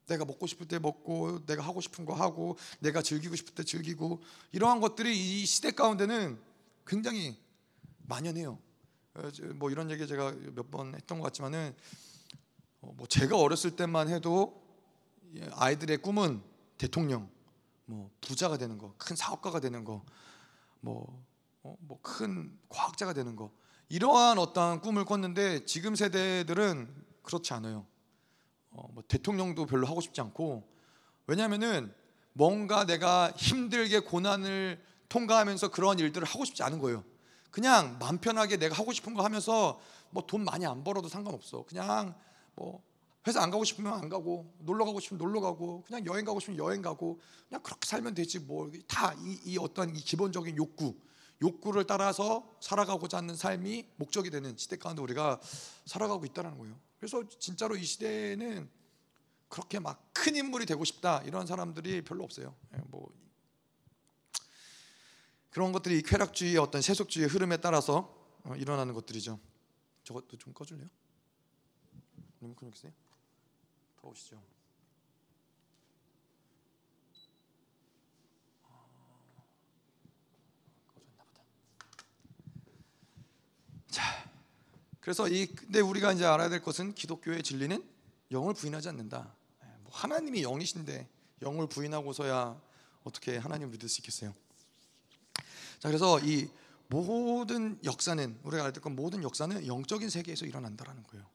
내가 먹고 싶을 때 먹고 내가 하고 싶은 거 하고 내가 즐기고 싶을 때 즐기고 이러한 것들이 이 시대 가운데는 굉장히 만연해요. 어, 뭐 이런 얘기 제가 몇 번 했던 것 같지만은 어, 뭐 제가 어렸을 때만 해도 아이들의 꿈은 대통령, 뭐 부자가 되는 거, 큰 사업가가 되는 거, 뭐 뭐큰 어, 과학자가 되는 거 이러한 어떠한 꿈을 꿨는데 지금 세대들은 그렇지 않아요. 어, 뭐 대통령도 별로 하고 싶지 않고 왜냐하면은 뭔가 내가 힘들게 고난을 통과하면서 그런 일들을 하고 싶지 않은 거예요. 그냥 마음 편하게 내가 하고 싶은 거 하면서 뭐 돈 많이 안 벌어도 상관없어. 그냥 뭐 회사 안 가고 싶으면 안 가고 놀러 가고 싶으면 놀러 가고 그냥 여행 가고 싶으면 여행 가고 그냥 그렇게 살면 되지 뭐 다이 이 어떤 이 기본적인 욕구 욕구를 따라서 살아가고자 하는 삶이 목적이 되는 시대 가운데 우리가 살아가고 있다는 거예요. 그래서 진짜로 이 시대에는 그렇게 막 큰 인물이 되고 싶다 이런 사람들이 별로 없어요. 예, 뭐 그런 것들이 쾌락주의의 어떤 세속주의의 흐름에 따라서 어, 일어나는 것들이죠. 저것도 좀 꺼줄래요? 리모컨 있어요? 더우시죠? 자, 그래서 이 근데 우리가 이제 알아야 될 것은 기독교의 진리는 영을 부인하지 않는다. 예, 뭐 하나님이 영이신데 영을 부인하고서야 어떻게 하나님 믿을 수 있겠어요? 자, 그래서 이 모든 역사는 우리가 알아야 될 건 모든 역사는 영적인 세계에서 일어난다라는 거예요.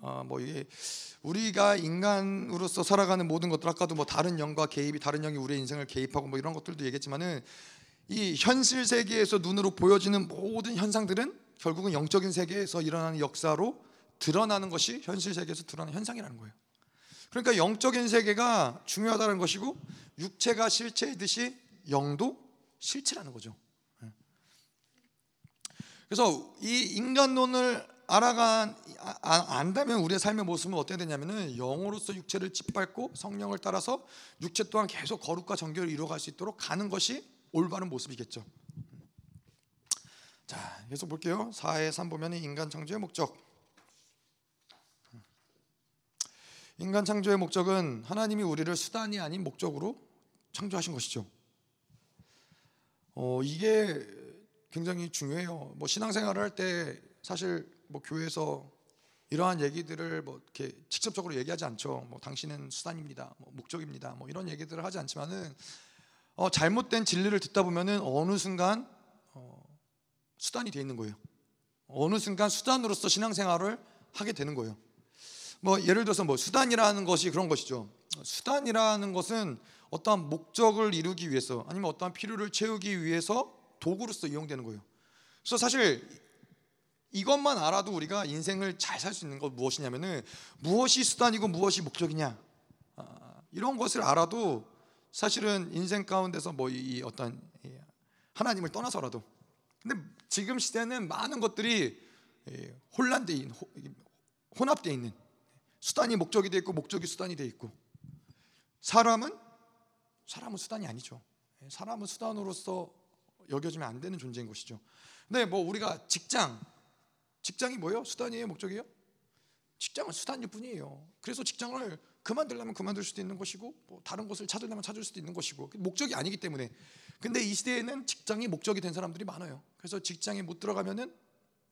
어, 뭐 이게 우리가 인간으로서 살아가는 모든 것들 아까도 뭐 다른 영과 개입이 다른 영이 우리의 인생을 개입하고 뭐 이런 것들도 얘기했지만은 이 현실 세계에서 눈으로 보여지는 모든 현상들은 결국은 영적인 세계에서 일어나는 역사로 드러나는 것이 현실 세계에서 드러나는 현상이라는 거예요. 그러니까 영적인 세계가 중요하다는 것이고 육체가 실체이듯이 영도 실체라는 거죠. 예. 그래서 이 인간론을 알아간 아, 안다면 우리의 삶의 모습은 어떻게 되냐면은 영으로서 육체를 짓밟고 성령을 따라서 육체 또한 계속 거룩과 정결을 이루어갈 수 있도록 가는 것이 올바른 모습이겠죠. 자, 계속 볼게요. 4의 3 보면 인간 창조의 목적. 인간 창조의 목적은 하나님이 우리를 수단이 아닌 목적으로 창조하신 것이죠. 어, 이게 굉장히 중요해요. 뭐 신앙생활을 할 때 사실 뭐 교회에서 이러한 얘기들을 뭐 이렇게 직접적으로 얘기하지 않죠. 뭐 당신은 수단입니다. 뭐 목적입니다. 뭐 이런 얘기들을 하지 않지만은 어, 잘못된 진리를 듣다 보면은 어느 순간 어, 수단이 돼 있는 거예요. 어느 순간 수단으로서 신앙생활을 하게 되는 거예요. 뭐 예를 들어서 뭐 수단이라는 것이 그런 것이죠. 수단이라는 것은 어떠한 목적을 이루기 위해서 아니면 어떠한 필요를 채우기 위해서 도구로서 이용되는 거예요. 그래서 사실 이것만 알아도 우리가 인생을 잘 살 수 있는 것 무엇이냐면은 무엇이 수단이고 무엇이 목적이냐 아, 이런 것을 알아도 사실은 인생 가운데서 뭐 이 어떤 하나님을 떠나서라도 근데 지금 시대는 많은 것들이 혼란돼 있는 혼합돼 있는 수단이 목적이 돼 있고 목적이 수단이 돼 있고 사람은 사람은 수단이 아니죠. 사람은 수단으로서 여겨지면 안 되는 존재인 것이죠. 근데 뭐 우리가 직장 직장이 뭐예요? 수단이에요? 목적이에요? 직장은 수단일 뿐이에요. 그래서 직장을 그만두려면 그만둘 수도 있는 것이고 뭐 다른 곳을 찾으려면 찾을 수도 있는 것이고 목적이 아니기 때문에 근데 이 시대에는 직장이 목적이 된 사람들이 많아요. 그래서 직장에 못 들어가면은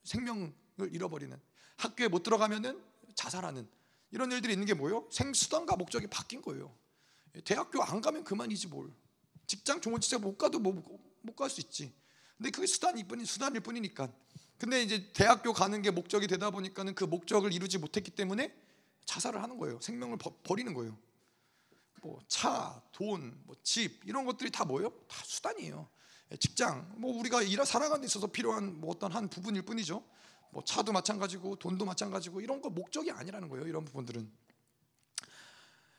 생명을 잃어버리는 학교에 못 들어가면은 자살하는 이런 일들이 있는 게 뭐예요? 생수단과 목적이 바뀐 거예요. 대학교 안 가면 그만이지 뭘. 직장 좋은 직장 못 가도 못갈 수 있지. 근데 그게 수단일 뿐이 수단일 뿐이니까. 근데 이제 대학교 가는 게 목적이 되다 보니까는 그 목적을 이루지 못했기 때문에 자살을 하는 거예요. 생명을 버, 버리는 거예요. 뭐 차, 돈, 뭐 집 이런 것들이 다 뭐예요? 다 수단이에요. 직장, 뭐 우리가 일하 살아가는 데 있어서 필요한 뭐 어떤 한 부분일 뿐이죠. 뭐 차도 마찬가지고 돈도 마찬가지고 이런 거 목적이 아니라는 거예요. 이런 부분들은.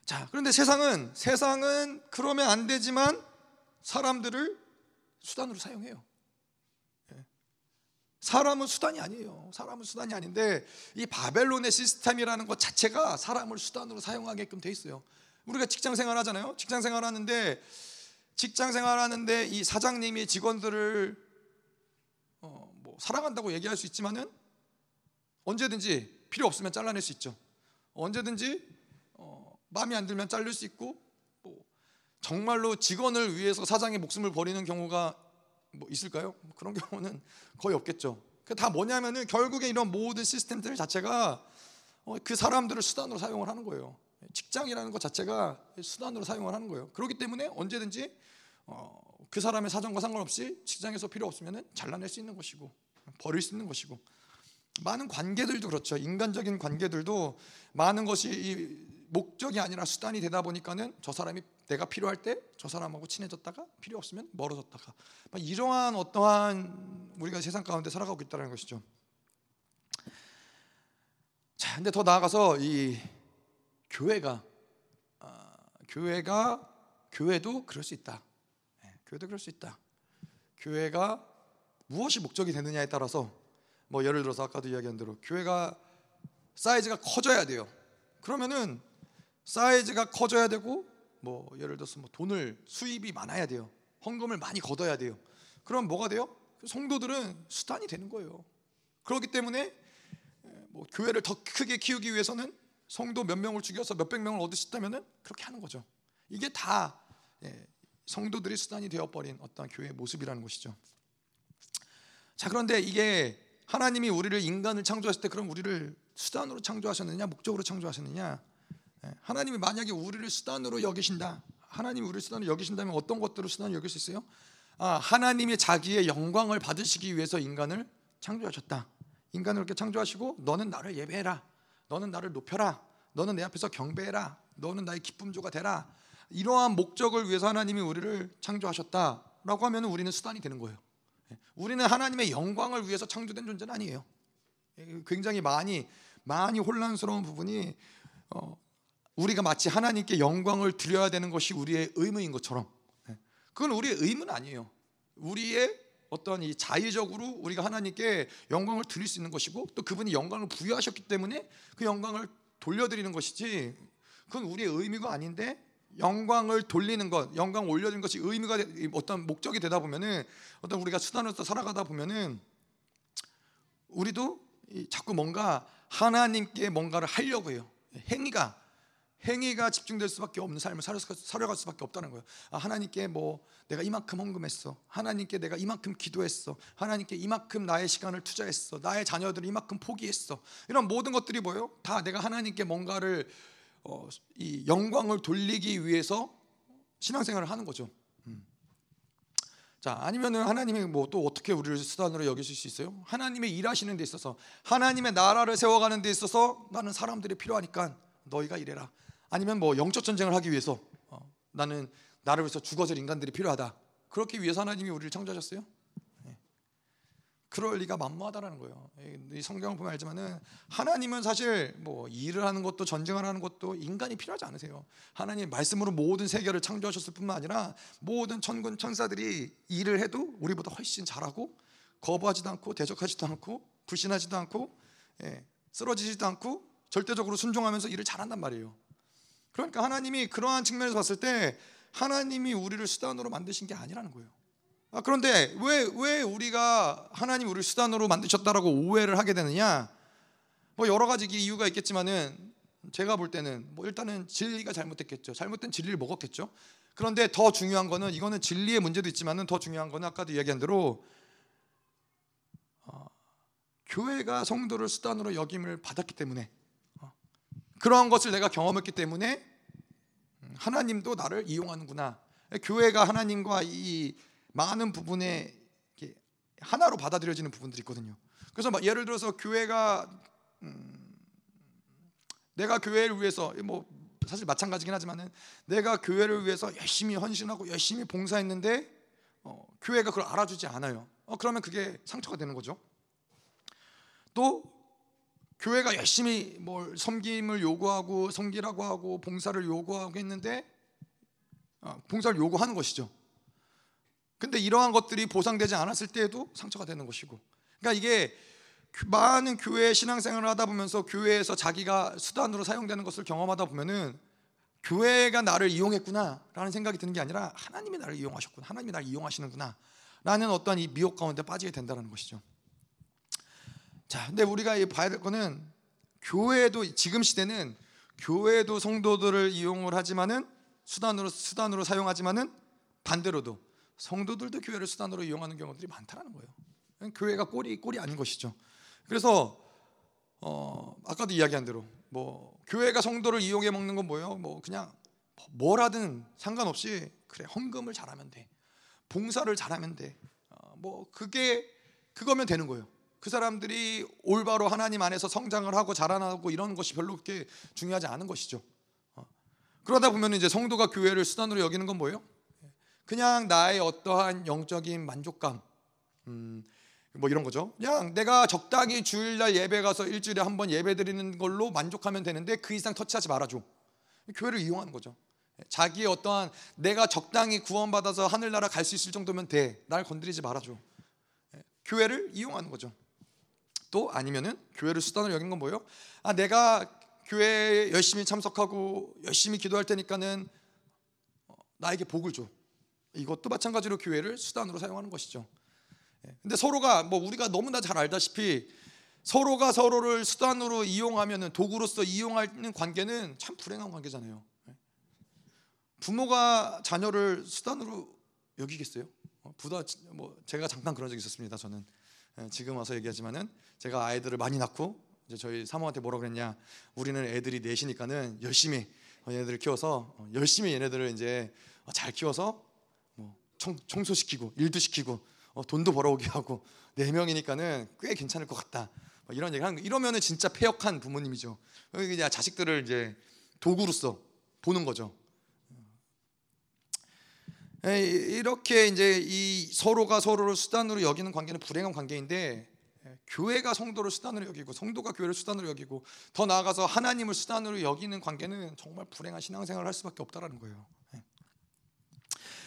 자, 그런데 세상은 세상은 그러면 안 되지만 사람들을 수단으로 사용해요. 예. 사람은 수단이 아니에요. 사람은 수단이 아닌데 이 바벨론의 시스템이라는 것 자체가 사람을 수단으로 사용하게끔 돼 있어요. 우리가 직장 생활 하잖아요. 직장 생활 하는데 직장 생활 하는데 이 사장님이 직원들을 어, 뭐 사랑한다고 얘기할 수 있지만은 언제든지 필요 없으면 잘라낼 수 있죠. 언제든지 마음에 안 들면 잘릴 수 있고 뭐 정말로 직원을 위해서 사장의 목숨을 버리는 경우가 뭐 있을까요? 뭐 그런 경우는 거의 없겠죠. 다 뭐냐면은 결국에 이런 모든 시스템들 자체가 어, 그 사람들을 수단으로 사용을 하는 거예요. 직장이라는 것 자체가 수단으로 사용을 하는 거예요. 그렇기 때문에 언제든지 어, 그 사람의 사정과 상관없이 직장에서 필요 없으면 잘라낼 수 있는 것이고 버릴 수 있는 것이고 많은 관계들도 그렇죠. 인간적인 관계들도 많은 것이 목적이 아니라 수단이 되다 보니까는 저 사람이 내가 필요할 때 저 사람하고 친해졌다가 필요 없으면 멀어졌다가 이러한 어떠한 우리가 세상 가운데 살아가고 있다는 것이죠. 자, 근데 더 나아가서 이 교회가 아, 교회가 교회도 그럴 수 있다. 네, 교회도 그럴 수 있다. 교회가 무엇이 목적이 되느냐에 따라서 뭐 예를 들어서 아까도 이야기한 대로 교회가 사이즈가 커져야 돼요. 그러면은 사이즈가 커져야 되고 뭐 예를 들어서 뭐 돈을 수입이 많아야 돼요. 헌금을 많이 걷어야 돼요. 그럼 뭐가 돼요? 성도들은 수단이 되는 거예요. 그렇기 때문에 뭐 교회를 더 크게 키우기 위해서는 성도 몇 명을 죽여서 몇백 명을 얻을 수 있다면은 그렇게 하는 거죠. 이게 다 예, 성도들이 수단이 되어버린 어떤 교회의 모습이라는 것이죠. 자 그런데 이게 하나님이 우리를 인간을 창조하실 때 그럼 우리를 수단으로 창조하셨느냐 목적으로 창조하셨느냐 예, 하나님이 만약에 우리를 수단으로 여기신다. 하나님이 우리를 수단으로 여기신다면 어떤 것들을 수단으로 여길 수 있어요? 아, 하나님이 자기의 영광을 받으시기 위해서 인간을 창조하셨다. 인간을 그렇게 창조하시고 너는 나를 예배해라. 너는 나를 높여라. 너는 내 앞에서 경배해라. 너는 나의 기쁨조가 되라. 이러한 목적을 위해서 하나님이 우리를 창조하셨다라고 하면 우리는 수단이 되는 거예요. 예, 우리는 하나님의 영광을 위해서 창조된 존재는 아니에요. 예, 굉장히 많이 많이 혼란스러운 부분이 어, 우리가 마치 하나님께 영광을 드려야 되는 것이 우리의 의무인 것처럼 예. 그건 우리의 의무는 아니에요. 우리의 어떤 이 자의적으로 우리가 하나님께 영광을 드릴 수 있는 것이고 또 그분이 영광을 부여하셨기 때문에 그 영광을 돌려드리는 것이지 그건 우리의 의미가 아닌데 영광을 돌리는 것, 영광 올려드리는 것이 의미가 어떤 목적이 되다 보면은 어떤 우리가 수단으로서 살아가다 보면은 우리도 자꾸 뭔가 하나님께 뭔가를 하려고 해요. 행위가 행위가 집중될 수밖에 없는 삶을 살아갈 수밖에 없다는 거예요. 아, 하나님께 뭐 내가 이만큼 헌금했어. 하나님께 내가 이만큼 기도했어. 하나님께 이만큼 나의 시간을 투자했어. 나의 자녀들을 이만큼 포기했어. 이런 모든 것들이 뭐예요? 다 내가 하나님께 뭔가를 어, 이 영광을 돌리기 위해서 신앙생활을 하는 거죠. 음. 자 아니면은 하나님이 뭐 또 어떻게 우리를 수단으로 여기실 수 있어요? 하나님의 일하시는 데 있어서 하나님의 나라를 세워가는 데 있어서 나는 사람들이 필요하니까 너희가 일해라. 아니면 뭐 영적 전쟁을 하기 위해서 어, 나는 나를 위해서 죽어질 인간들이 필요하다. 그렇게 위해서 하나님이 우리를 창조하셨어요? 네. 그럴 리가 만무하다라는 거예요. 이 성경을 보면 알지만은 하나님은 사실 뭐 일을 하는 것도 전쟁을 하는 것도 인간이 필요하지 않으세요. 하나님 말씀으로 모든 세계를 창조하셨을 뿐만 아니라 모든 천군 천사들이 일을 해도 우리보다 훨씬 잘하고 거부하지도 않고 대적하지도 않고 불신하지도 않고 예, 쓰러지지도 않고 절대적으로 순종하면서 일을 잘한단 말이에요. 그러니까 하나님이 그러한 측면에서 봤을 때 하나님이 우리를 수단으로 만드신 게 아니라는 거예요. 아, 그런데 왜, 왜 우리가 하나님 우리를 수단으로 만드셨다라고 오해를 하게 되느냐? 뭐 여러 가지 이유가 있겠지만은 제가 볼 때는 뭐 일단은 진리가 잘못됐겠죠. 잘못된 진리를 먹었겠죠. 그런데 더 중요한 거는 이거는 진리의 문제도 있지만은 더 중요한 거는 아까도 이야기한 대로 어, 교회가 성도를 수단으로 여김을 받았기 때문에 그러한 것을 내가 경험했기 때문에 하나님도 나를 이용하는구나. 교회가 하나님과 이 많은 부분에 하나로 받아들여지는 부분들이 있거든요. 그래서 예를 들어서 교회가 음, 내가 교회를 위해서 뭐 사실 마찬가지긴 하지만은 내가 교회를 위해서 열심히 헌신하고 열심히 봉사했는데 어, 교회가 그걸 알아주지 않아요. 어, 그러면 그게 상처가 되는 거죠. 또 교회가 열심히 뭘 섬김을 요구하고 섬기라고 하고 봉사를 요구하고 했는데 어, 봉사를 요구하는 것이죠. 근데 이러한 것들이 보상되지 않았을 때에도 상처가 되는 것이고. 그러니까 이게 많은 교회 신앙생활을 하다 보면서 교회에서 자기가 수단으로 사용되는 것을 경험하다 보면은 교회가 나를 이용했구나라는 생각이 드는 게 아니라 하나님이 나를 이용하셨구나. 하나님이 나를 이용하시는구나. 라는 어떤 이 미혹 가운데 빠지게 된다는 것이죠. 자, 근데 우리가 봐야 될 거는 교회도 지금 시대는 교회도 성도들을 이용을 하지만은 수단으로 수단으로 사용하지만은 반대로도 성도들도 교회를 수단으로 이용하는 경우들이 많다는 거예요. 교회가 꼴이 꼴이 아닌 것이죠. 그래서 어, 아까도 이야기한 대로 뭐 교회가 성도를 이용해 먹는 건 뭐예요? 뭐 그냥 뭘 하든 상관없이 그래 헌금을 잘하면 돼, 봉사를 잘하면 돼. 어, 뭐 그게 그거면 되는 거예요. 그 사람들이 올바로 하나님 안에서 성장을 하고 자라나고 이런 것이 별로 그렇게 중요하지 않은 것이죠. 어. 그러다 보면 이제 성도가 교회를 수단으로 여기는 건 뭐예요? 그냥 나의 어떠한 영적인 만족감, 음, 뭐 이런 거죠. 그냥 내가 적당히 주일날 예배 가서 일주일에 한 번 예배 드리는 걸로 만족하면 되는데 그 이상 터치하지 말아줘. 교회를 이용하는 거죠. 자기의 어떠한 내가 적당히 구원받아서 하늘나라 갈 수 있을 정도면 돼. 날 건드리지 말아줘. 교회를 이용하는 거죠. 또 아니면은 교회를 수단으로 여긴 건 뭐예요? 아 내가 교회에 열심히 참석하고 열심히 기도할 테니까는 어, 나에게 복을 줘. 이것도 마찬가지로 교회를 수단으로 사용하는 것이죠. 예, 근데 서로가 뭐 우리가 너무나 잘 알다시피 서로가 서로를 수단으로 이용하면은 도구로서 이용하는 관계는 참 불행한 관계잖아요. 예. 부모가 자녀를 수단으로 여기겠어요? 어, 부다 뭐 제가 잠깐 그런 적 있었습니다. 저는 예, 지금 와서 얘기하지만은 제가 아이들을 많이 낳고 이제 저희 사모한테 뭐라 그랬냐 우리는 애들이 넷이니까는 열심히 얘네들을 키워서 어, 열심히 얘네들을 이제 잘 키워서 뭐 청, 청소시키고 일도 시키고 어, 돈도 벌어오게 하고 네 명이니까는 꽤 괜찮을 것 같다. 뭐 이런 얘기 하는 거. 이러면은 진짜 폐역한 부모님이죠. 그냥 자식들을 이제 도구로서 보는 거죠 이렇게 이제 이 서로가 서로를 수단으로 여기는 관계는 불행한 관계인데 교회가 성도를 수단으로 여기고 성도가 교회를 수단으로 여기고 더 나아가서 하나님을 수단으로 여기는 관계는 정말 불행한 신앙생활을 할 수밖에 없다라는 거예요.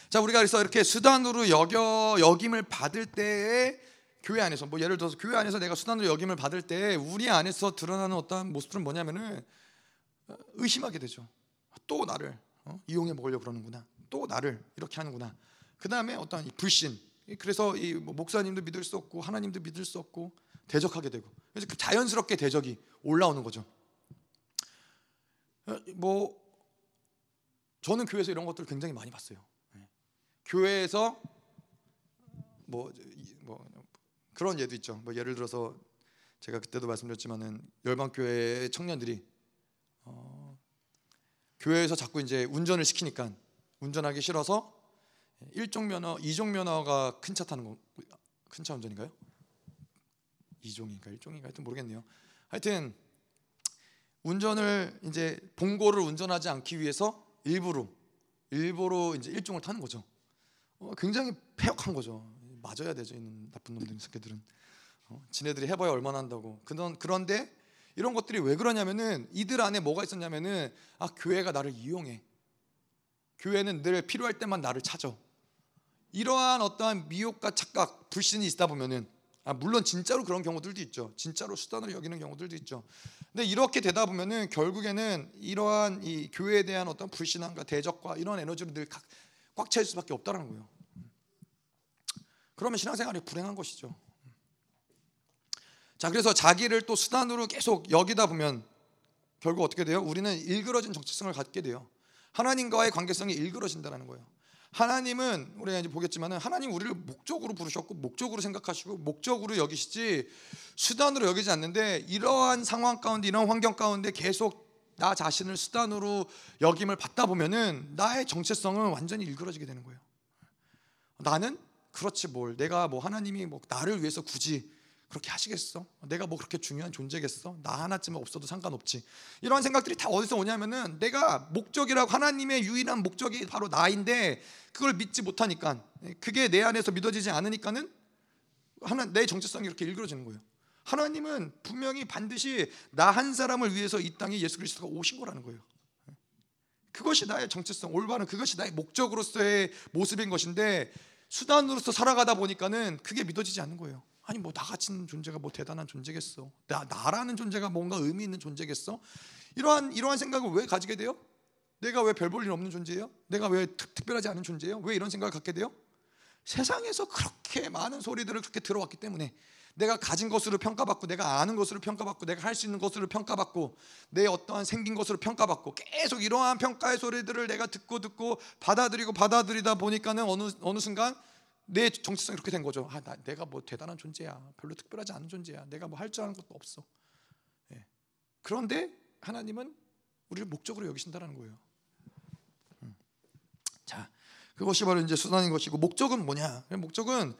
자 우리가 그래서 이렇게 수단으로 여겨 여김을 받을 때에 교회 안에서 뭐 예를 들어서 교회 안에서 내가 수단으로 여김을 받을 때 우리 안에서 드러나는 어떤 모습들은 뭐냐면은 의심하게 되죠. 또 나를 어? 이용해 먹으려고 그러는구나. 또 나를 이렇게 하는구나. 그 다음에 어떤 불신. 그래서 이뭐 목사님도 믿을 수 없고 하나님도 믿을 수 없고 대적하게 되고 그래서 그 자연스럽게 대적이 올라오는 거죠. 어, 뭐 저는 교회에서 이런 것들을 굉장히 많이 봤어요. 예. 교회에서 뭐, 뭐 그런 예도 있죠. 뭐 예를 들어서 제가 그때도 말씀드렸지만은 열방교회 청년들이 어, 교회에서 자꾸 이제 운전을 시키니까 운전하기 싫어서 일종 면허, 이종 면허가 큰 차 타는 거, 큰 차 운전인가요? 이종인가 일종인가 하여튼 모르겠네요. 하여튼 운전을 이제 봉고를 운전하지 않기 위해서 일부러 일부러 이제 일종을 타는 거죠. 어, 굉장히 폐역한 거죠. 맞아야 되죠. 있는 나쁜 놈들 새끼들은. 어, 지네들이 해봐야 얼마나 한다고. 그런 그런데 이런 것들이 왜 그러냐면은 이들 안에 뭐가 있었냐면은 아 교회가 나를 이용해. 교회는 늘 필요할 때만 나를 찾아. 이러한 어떠한 미혹과 착각, 불신이 있다 보면은 아, 물론 진짜로 그런 경우들도 있죠. 진짜로 수단으로 여기는 경우들도 있죠. 근데 이렇게 되다 보면은 결국에는 이러한 이 교회에 대한 어떤 불신함과 대적과 이런 에너지로 늘꽉찰 수밖에 없다는 거예요. 그러면 신앙생활이 불행한 것이죠. 자, 그래서 자기를 또 수단으로 계속 여기다 보면 결국 어떻게 돼요? 우리는 일그러진 정체성을 갖게 돼요. 하나님과의 관계성이 일그러진다는 거예요. 하나님은 우리가 이제 보겠지만은 하나님 우리를 목적으로 부르셨고 목적으로 생각하시고 목적으로 여기시지 수단으로 여기지 않는데 이러한 상황 가운데 이런 환경 가운데 계속 나 자신을 수단으로 여김을 받다 보면은 나의 정체성은 완전히 일그러지게 되는 거예요. 나는 그렇지 뭘 내가 뭐 하나님이 뭐 나를 위해서 굳이 그렇게 하시겠어? 내가 뭐 그렇게 중요한 존재겠어? 나 하나쯤은 없어도 상관없지. 이런 생각들이 다 어디서 오냐면은 내가 목적이라고 하나님의 유일한 목적이 바로 나인데 그걸 믿지 못하니까 그게 내 안에서 믿어지지 않으니까는 하나 내 정체성이 이렇게 일그러지는 거예요. 하나님은 분명히 반드시 나 한 사람을 위해서 이 땅에 예수 그리스도가 오신 거라는 거예요. 그것이 나의 정체성, 올바른 그것이 나의 목적으로서의 모습인 것인데 수단으로서 살아가다 보니까는 그게 믿어지지 않는 거예요. 아니 뭐 나 같은 존재가 뭐 대단한 존재겠어? 나 나라는 존재가 뭔가 의미 있는 존재겠어? 이러한 이러한 생각을 왜 가지게 돼요? 내가 왜 별 볼 일 없는 존재예요? 내가 왜 특, 별하지 않은 존재예요? 왜 이런 생각을 갖게 돼요? 세상에서 그렇게 많은 소리들을 그렇게 들어왔기 때문에 내가 가진 것으로 평가받고 내가 아는 것으로 평가받고 내가 할 수 있는 것으로 평가받고 내 어떠한 생긴 것으로 평가받고 계속 이러한 평가의 소리들을 내가 듣고 듣고 받아들이고 받아들이다 보니까는 어느 어느 순간 내 정체성이 그렇게 된 거죠. 아, 나, 내가 뭐 대단한 존재야. 별로 특별하지 않은 존재야. 내가 뭐 할 줄 아는 것도 없어. 예. 그런데 하나님은 우리를 목적으로 여기신다는 거예요. 음. 자, 그것이 바로 이제 수단인 것이고 목적은 뭐냐? 목적은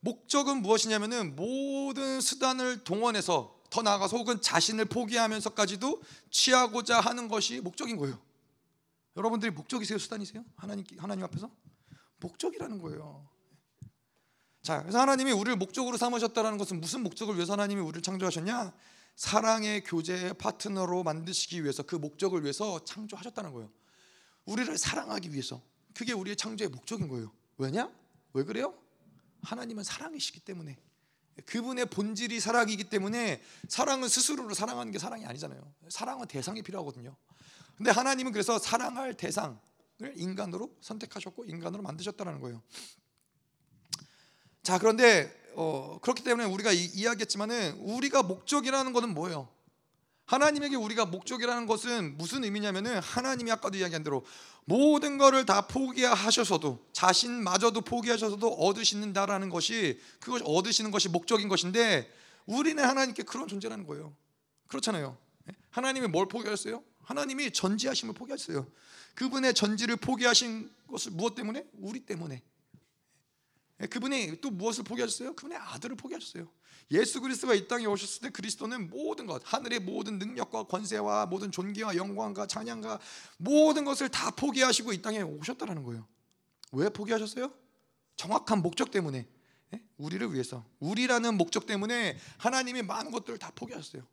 목적은 무엇이냐면은 모든 수단을 동원해서 더 나아가서 혹은 자신을 포기하면서까지도 취하고자 하는 것이 목적인 거예요. 여러분들이 목적이세요, 수단이세요? 하나님 하나님 앞에서 목적이라는 거예요. 자, 그래서 하나님이 우리를 목적으로 삼으셨다는 것은 무슨 목적을 위해서 하나님이 우리를 창조하셨냐? 사랑의 교제의 파트너로 만드시기 위해서 그 목적을 위해서 창조하셨다는 거예요. 우리를 사랑하기 위해서. 그게 우리의 창조의 목적인 거예요. 왜냐? 왜 그래요? 하나님은 사랑이시기 때문에. 그분의 본질이 사랑이기 때문에 사랑은 스스로를 사랑하는 게 사랑이 아니잖아요. 사랑은 대상이 필요하거든요. 근데 하나님은 그래서 사랑할 대상을 인간으로 선택하셨고 인간으로 만드셨다는 거예요. 자 그런데 어, 그렇기 때문에 우리가 이, 야기했지만은 우리가 목적이라는 것은 뭐예요? 하나님에게 우리가 목적이라는 것은 무슨 의미냐면은 하나님이 아까도 이야기한 대로 모든 것을 다 포기하셔서도 자신마저도 포기하셔서도 얻으시는다라는 것이 그것 얻으시는 것이 목적인 것인데 우리는 하나님께 그런 존재라는 거예요. 그렇잖아요. 네? 하나님이 뭘 포기하셨어요? 하나님이 전지하심을 포기하셨어요. 그분의 전지를 포기하신 것을 무엇 때문에? 우리 때문에. 예, 그분이 또 무엇을 포기하셨어요? 그분의 아들을 포기하셨어요. 예수 그리스도가 이 땅에 오셨을 때 그리스도는 모든 것, 하늘의 모든 능력과 권세와 모든 존귀와 영광과 찬양과 모든 것을 다 포기하시고 이 땅에 오셨다는 거예요. 왜 포기하셨어요? 정확한 목적 때문에. 예? 우리를 위해서. 우리라는 목적 때문에 하나님이 많은 것들을 다 포기하셨어요.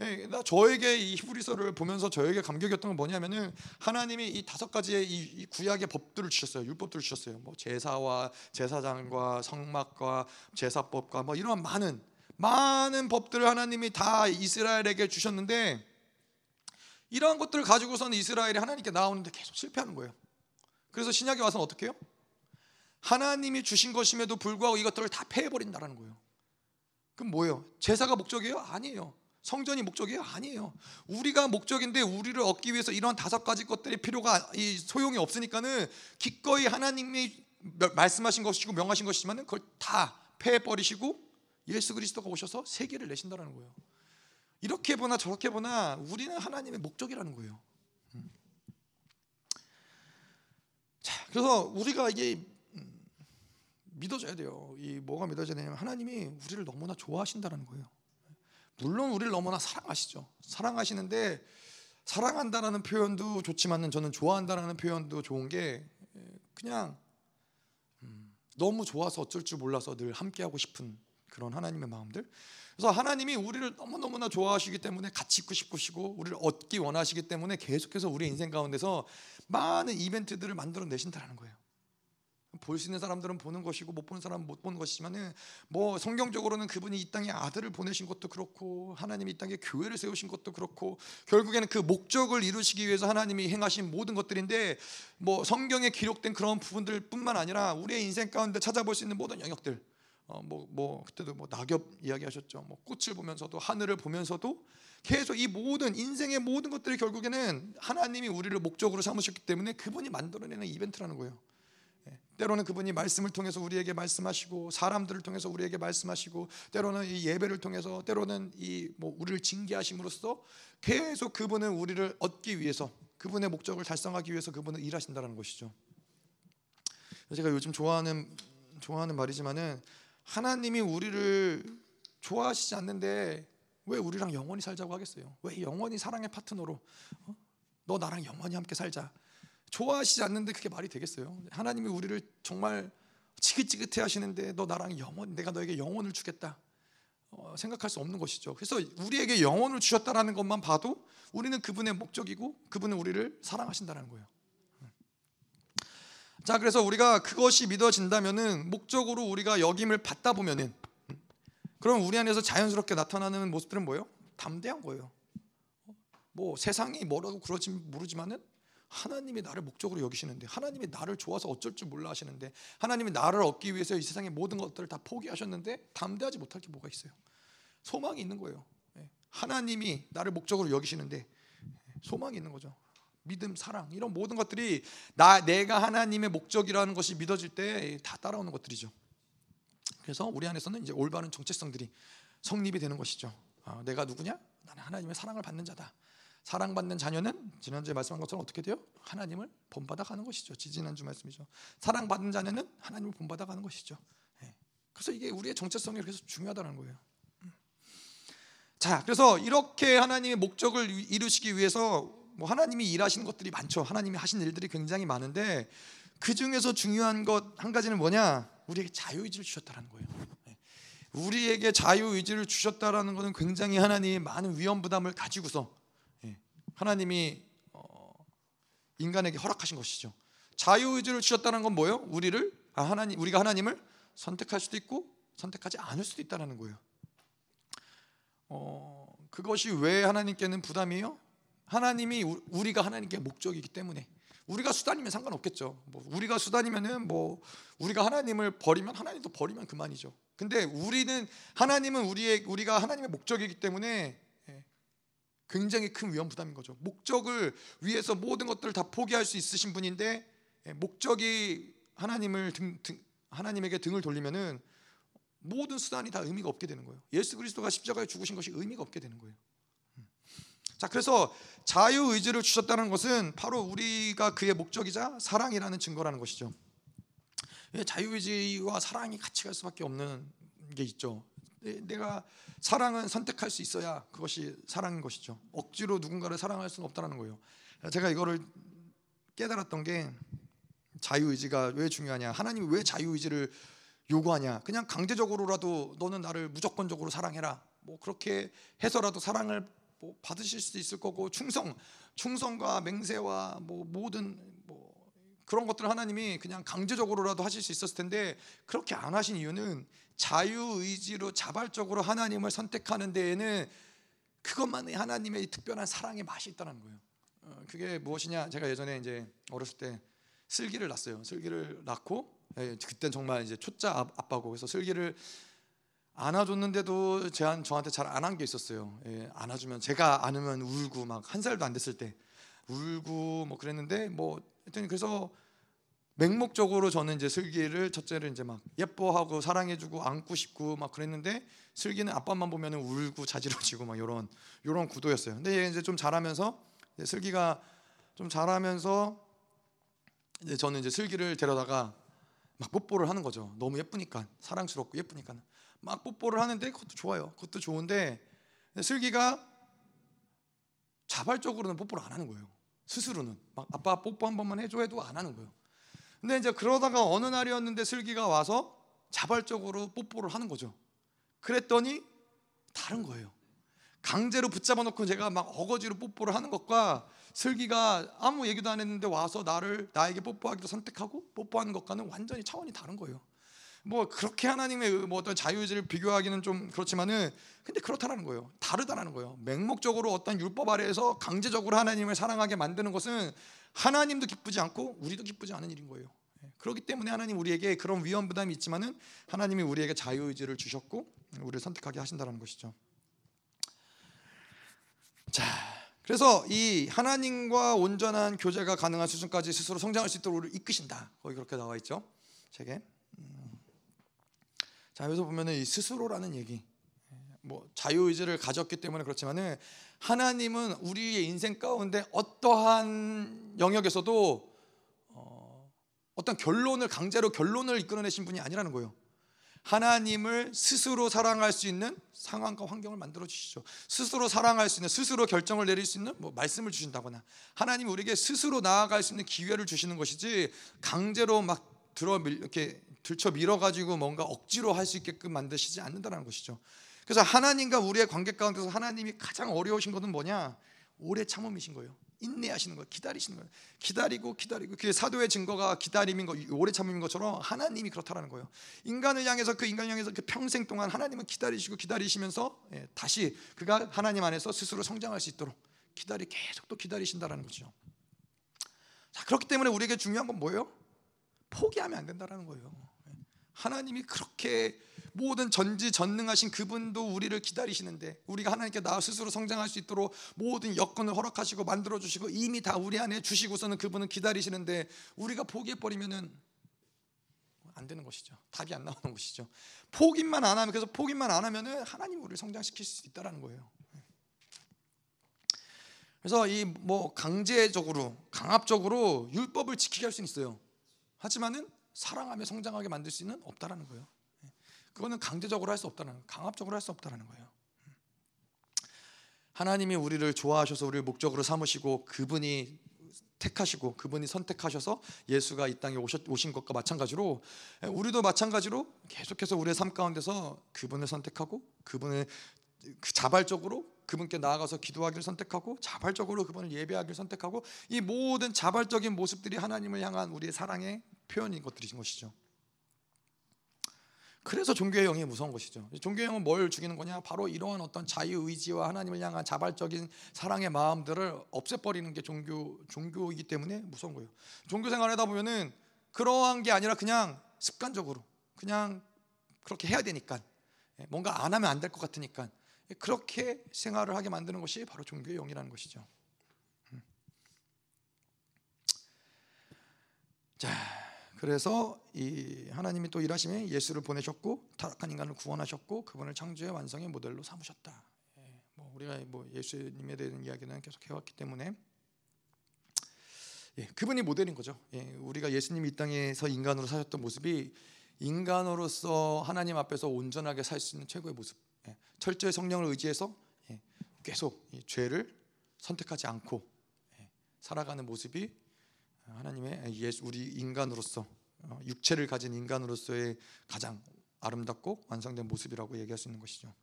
예, 나 저에게 이 히브리서를 보면서 저에게 감격이었던 건 뭐냐면은 하나님이 이 다섯 가지의 이 구약의 법들을 주셨어요. 율법들을 주셨어요. 뭐 제사와 제사장과 성막과 제사법과 뭐 이런 많은 많은 법들을 하나님이 다 이스라엘에게 주셨는데 이러한 것들을 가지고서는 이스라엘이 하나님께 나오는데 계속 실패하는 거예요. 그래서 신약에 와서는 어떻게 해요? 하나님이 주신 것임에도 불구하고 이것들을 다 패해버린다라는 거예요. 그럼 뭐예요? 제사가 목적이에요? 아니에요. 성전이 목적이에요? 아니에요. 우리가 목적인데 우리를 얻기 위해서 이런 다섯 가지 것들이 필요가 이 소용이 없으니까는 기꺼이 하나님이 말씀하신 것이고 명하신 것이지만은 그걸 다 패해 버리시고 예수 그리스도가 오셔서 세계를 내신다라는 거예요. 이렇게 보나 저렇게 보나 우리는 하나님의 목적이라는 거예요. 음. 자, 그래서 우리가 이게 음, 믿어져야 돼요. 이 뭐가 믿어져야 되냐면 하나님이 우리를 너무나 좋아하신다는 거예요. 물론 우리를 너무나 사랑하시죠. 사랑하시는데 사랑한다라는 표현도 좋지만은 저는 좋아한다라는 표현도 좋은 게 그냥 음, 너무 좋아서 어쩔 줄 몰라서 늘 함께하고 싶은 그런 하나님의 마음들. 그래서 하나님이 우리를 너무 너무나 좋아하시기 때문에 같이 있고 싶으시고 우리를 얻기 원하시기 때문에 계속해서 우리 인생 가운데서 많은 이벤트들을 만들어 내신다는 거예요. 볼 수 있는 사람들은 보는 것이고 못 보는 사람은 못 보는 것이지만은 뭐 성경적으로는 그분이 이 땅에 아들을 보내신 것도 그렇고 하나님이 이 땅에 교회를 세우신 것도 그렇고 결국에는 그 목적을 이루시기 위해서 하나님이 행하신 모든 것들인데 뭐 성경에 기록된 그런 부분들뿐만 아니라 우리의 인생 가운데 찾아볼 수 있는 모든 영역들 어뭐뭐 뭐 그때도 뭐 낙엽 이야기하셨죠 뭐 꽃을 보면서도 하늘을 보면서도 계속 이 모든 인생의 모든 것들이 결국에는 하나님이 우리를 목적으로 삼으셨기 때문에 그분이 만들어내는 이벤트라는 거예요. 때로는 그분이 말씀을 통해서 우리에게 말씀하시고 사람들을 통해서 우리에게 말씀하시고 때로는 이 예배를 통해서 때로는 이 뭐 우리를 징계하심으로써 계속 그분은 우리를 얻기 위해서 그분의 목적을 달성하기 위해서 그분은 일하신다는 것이죠. 제가 요즘 좋아하는 좋아하는 말이지만은 하나님이 우리를 좋아하시지 않는데 왜 우리랑 영원히 살자고 하겠어요? 왜 영원히 사랑의 파트너로 어? 너 나랑 영원히 함께 살자. 좋아하시지 않는데 그게 말이 되겠어요? 하나님이 우리를 정말 지긋지긋해 하시는데 너 나랑 영원 내가 너에게 영혼을 주겠다. 어, 생각할 수 없는 것이죠. 그래서 우리에게 영혼을 주셨다라는 것만 봐도 우리는 그분의 목적이고 그분은 우리를 사랑하신다는 거예요. 자, 그래서 우리가 그것이 믿어진다면은 목적으로 우리가 역임을 받다 보면은 그럼 우리 안에서 자연스럽게 나타나는 모습들은 뭐예요? 담대한 거예요. 뭐 세상이 뭐라고 그러지 모르지만은 하나님이 나를 목적으로 여기시는데 하나님이 나를 좋아서 어쩔 줄 몰라 하시는데 하나님이 나를 얻기 위해서 이 세상의 모든 것들을 다 포기하셨는데 담대하지 못할 게 뭐가 있어요? 소망이 있는 거예요. 예. 하나님이 나를 목적으로 여기시는데 예, 소망이 있는 거죠. 믿음, 사랑 이런 모든 것들이 나 내가 하나님의 목적이라는 것이 믿어질 때 다 따라오는 것들이죠. 그래서 우리 안에서는 이제 올바른 정체성들이 성립이 되는 것이죠. 아, 내가 누구냐? 나는 하나님의 사랑을 받는 자다. 사랑받는 자녀는 지난주에 말씀한 것처럼 어떻게 돼요? 하나님을 본받아 가는 것이죠. 지지난주 말씀이죠. 사랑받는 자녀는 하나님을 본받아 가는 것이죠. 예. 그래서 이게 우리의 정체성이 그래서 중요하다는 거예요. 음. 자, 그래서 이렇게 하나님의 목적을 이루시기 위해서 뭐 하나님이 일하시는 것들이 많죠. 하나님이 하신 일들이 굉장히 많은데 그 중에서 중요한 것 한 가지는 뭐냐? 우리에게 자유 의지를 주셨다는 거예요. 예. 우리에게 자유 의지를 주셨다라는 것은 굉장히 하나님이 많은 위험 부담을 가지고서 하나님이 어, 인간에게 허락하신 것이죠. 자유의지를 주셨다는 건 뭐예요? 우리를 아, 하나님 우리가 하나님을 선택할 수도 있고 선택하지 않을 수도 있다는 거예요. 어, 그것이 왜 하나님께는 부담이에요? 하나님이 우리가 하나님께 목적이기 때문에 우리가 수단이면 상관없겠죠. 뭐 우리가 수단이면은 뭐 우리가 하나님을 버리면 하나님도 버리면 그만이죠. 근데 우리는 하나님은 우리의 우리가 하나님의 목적이기 때문에 굉장히 큰 위험 부담인 거죠. 목적을 위해서 모든 것들을 다 포기할 수 있으신 분인데 예, 목적이 하나님을 등, 등, 하나님에게 등을 돌리면은 모든 수단이 다 의미가 없게 되는 거예요. 예수 그리스도가 십자가에 죽으신 것이 의미가 없게 되는 거예요. 음. 자, 그래서 자유 의지를 주셨다는 것은 바로 우리가 그의 목적이자 사랑이라는 증거라는 것이죠. 예, 자유 의지와 사랑이 같이 갈 수밖에 없는 게 있죠. 내가 사랑은 선택할 수 있어야 그것이 사랑인 것이죠. 억지로 누군가를 사랑할 수는 없다는 거예요. 제가 이거를 깨달았던 게 자유의지가 왜 중요하냐? 하나님이 왜 자유의지를 요구하냐? 그냥 강제적으로라도 너는 나를 무조건적으로 사랑해라. 뭐 그렇게 해서라도 사랑을 뭐 받으실 수도 있을 거고 충성, 충성과 맹세와 뭐 모든 뭐 그런 것들을 하나님이 그냥 강제적으로라도 하실 수 있었을 텐데 그렇게 안 하신 이유는 자유 의지로 자발적으로 하나님을 선택하는 데에는 그것만이 하나님의 특별한 사랑의 맛이 있다는 거예요. 어, 그게 무엇이냐? 제가 예전에 이제 어렸을 때 슬기를 낳았어요. 슬기를 낳고 예, 그땐 정말 이제 초짜 아빠고 그래서 슬기를 안아줬는데도 제한 저한테 잘 안 한 게 있었어요. 예, 안아주면 제가 안으면 울고 막 한 살도 안 됐을 때 울고 뭐 그랬는데 뭐 그래서 맹목적으로 저는 이제 슬기를 첫째를 이제 막 예뻐하고 사랑해주고 안고 싶고 막 그랬는데 슬기는 아빠만 보면 울고 자지러지고 막 이런 이런 구도였어요. 근데 얘 이제 좀 자라면서 이제 슬기가 좀 자라면서 이제 저는 이제 슬기를 데려다가 막 뽀뽀를 하는 거죠. 너무 예쁘니까 사랑스럽고 예쁘니까 막 뽀뽀를 하는데 그것도 좋아요. 그것도 좋은데 슬기가 자발적으로는 뽀뽀를 안 하는 거예요. 스스로는 막 아빠 뽀뽀 한 번만 해줘 해도 안 하는 거예요. 근데 이제 그러다가 어느 날이었는데 슬기가 와서 자발적으로 뽀뽀를 하는 거죠. 그랬더니 다른 거예요. 강제로 붙잡아 놓고 제가 막 어거지로 뽀뽀를 하는 것과 슬기가 아무 얘기도 안 했는데 와서 나를 나에게 뽀뽀하기로 선택하고 뽀뽀하는 것과는 완전히 차원이 다른 거예요. 뭐 그렇게 하나님의 뭐 어떤 자유의지를 비교하기는 좀 그렇지만은 근데 그렇다라는 거예요. 다르다라는 거예요. 맹목적으로 어떤 율법 아래에서 강제적으로 하나님을 사랑하게 만드는 것은 하나님도 기쁘지 않고 우리도 기쁘지 않은 일인 거예요. 예. 그렇기 때문에 하나님 우리에게 그런 위험 부담이 있지만은 하나님이 우리에게 자유 의지를 주셨고 우리를 선택하게 하신다는 것이죠. 자, 그래서 이 하나님과 온전한 교제가 가능한 수준까지 스스로 성장할 수 있도록 우리를 이끄신다. 거기 그렇게 나와 있죠. 책에. 음. 자, 여기서 보면은 이 스스로라는 얘기. 뭐 자유 의지를 가졌기 때문에 그렇지만은 하나님은 우리의 인생 가운데 어떠한 영역에서도 어, 어떤 결론을 강제로 결론을 이끌어내신 분이 아니라는 거예요. 하나님을 스스로 사랑할 수 있는 상황과 환경을 만들어 주시죠. 스스로 사랑할 수 있는 스스로 결정을 내릴 수 있는 뭐 말씀을 주신다거나 하나님 우리에게 스스로 나아갈 수 있는 기회를 주시는 것이지 강제로 막 들어 이렇게 들쳐 밀어 가지고 뭔가 억지로 할 수 있게끔 만드시지 않는다는 것이죠. 그래서 하나님과 우리의 관계 가운데서 하나님이 가장 어려우신 것은 뭐냐? 오래 참음이신 거예요. 인내하시는 거예요. 기다리시는 거예요. 기다리고 기다리고 그 사도의 증거가 기다림인 거, 오래 참음인 것처럼 하나님이 그렇다라는 거예요. 인간을 향해서 그 인간을 향해서 그 평생 동안 하나님은 기다리시고 기다리시면서 예, 다시 그가 하나님 안에서 스스로 성장할 수 있도록 기다리 계속 또 기다리신다라는 거죠. 자 그렇기 때문에 우리에게 중요한 건 뭐예요? 포기하면 안 된다라는 거예요. 예. 하나님이 그렇게 모든 전지 전능하신 그분도 우리를 기다리시는데 우리가 하나님께 나 스스로 성장할 수 있도록 모든 여건을 허락하시고 만들어 주시고 이미 다 우리 안에 주시고서는 그분은 기다리시는데 우리가 포기해 버리면은 안 되는 것이죠. 답이 안 나오는 것이죠. 포기만 안 하면 그래서 포기만 안 하면은 하나님 우리를 성장시킬 수 있다라는 거예요. 그래서 이 뭐 강제적으로 강압적으로 율법을 지키게 할 수는 있어요. 하지만은 사랑하며 성장하게 만들 수는 없다라는 거예요. 그거는 강제적으로 할 수 없다는 강압적으로 할 수 없다는 거예요. 하나님이 우리를 좋아하셔서 우리를 목적으로 삼으시고 그분이 택하시고 그분이 선택하셔서 예수가 이 땅에 오신 것과 마찬가지로 우리도 마찬가지로 계속해서 우리의 삶 가운데서 그분을 선택하고 그분을 그 자발적으로 그분께 나아가서 기도하기를 선택하고 자발적으로 그분을 예배하기를 선택하고 이 모든 자발적인 모습들이 하나님을 향한 우리의 사랑의 표현인 것들이신 것이죠. 그래서 종교의 영이 무서운 것이죠. 종교의 영은 뭘 죽이는 거냐? 바로 이러한 어떤 자유 의지와 하나님을 향한 자발적인 사랑의 마음들을 없애버리는 게 종교 종교이기 때문에 무서운 거예요. 종교 생활하다 보면은 그러한 게 아니라 그냥 습관적으로 그냥 그렇게 해야 되니까 예, 뭔가 안 하면 안 될 것 같으니까 그렇게 생활을 하게 만드는 것이 바로 종교의 영이라는 것이죠. 음. 자. 그래서 이 하나님이 또 일하심에 예수를 보내셨고 타락한 인간을 구원하셨고 그분을 창조의 완성의 모델로 삼으셨다. 예, 뭐 우리가 뭐 예수님에 대한 이야기는 계속 해왔기 때문에 예, 그분이 모델인 거죠. 예, 우리가 예수님이 이 땅에서 인간으로 사셨던 모습이 인간으로서 하나님 앞에서 온전하게 살 수 있는 최고의 모습. 예, 철저히 성령을 의지해서 예, 계속 죄를 선택하지 않고 예, 살아가는 모습이 하나님의 예수 우리 인간으로서 어, 육체를 가진 인간으로서의 가장 아름답고 완성된 모습이라고 얘기할 수 있는 것이죠.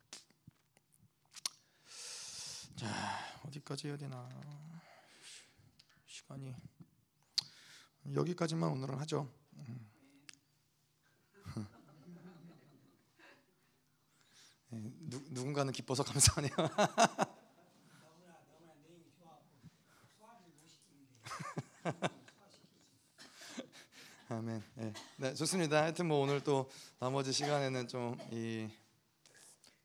자 어디까지 해야 되나 시간이 여기까지만 오늘은 하죠. 음. 네, 누, 누군가는 기뻐서 감사하네요. 아멘. 네. 네, 좋습니다. 하여튼 뭐 오늘 또 나머지 시간에는 좀 이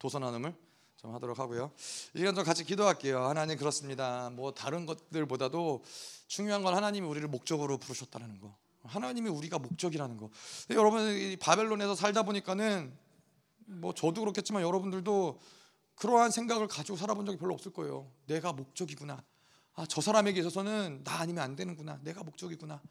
도서 나눔을 좀 하도록 하고요. 이 시간 좀 같이 기도할게요. 하나님 그렇습니다. 뭐 다른 것들보다도 중요한 건 하나님이 우리를 목적으로 부르셨다는 거. 하나님이 우리가 목적이라는 거. 여러분 이 바벨론에서 살다 보니까는 뭐 저도 그렇겠지만 여러분들도 그러한 생각을 가지고 살아본 적이 별로 없을 거예요. 내가 목적이구나. 아, 저 사람에게 있어서는 나 아니면 안 되는구나. 내가 목적이구나.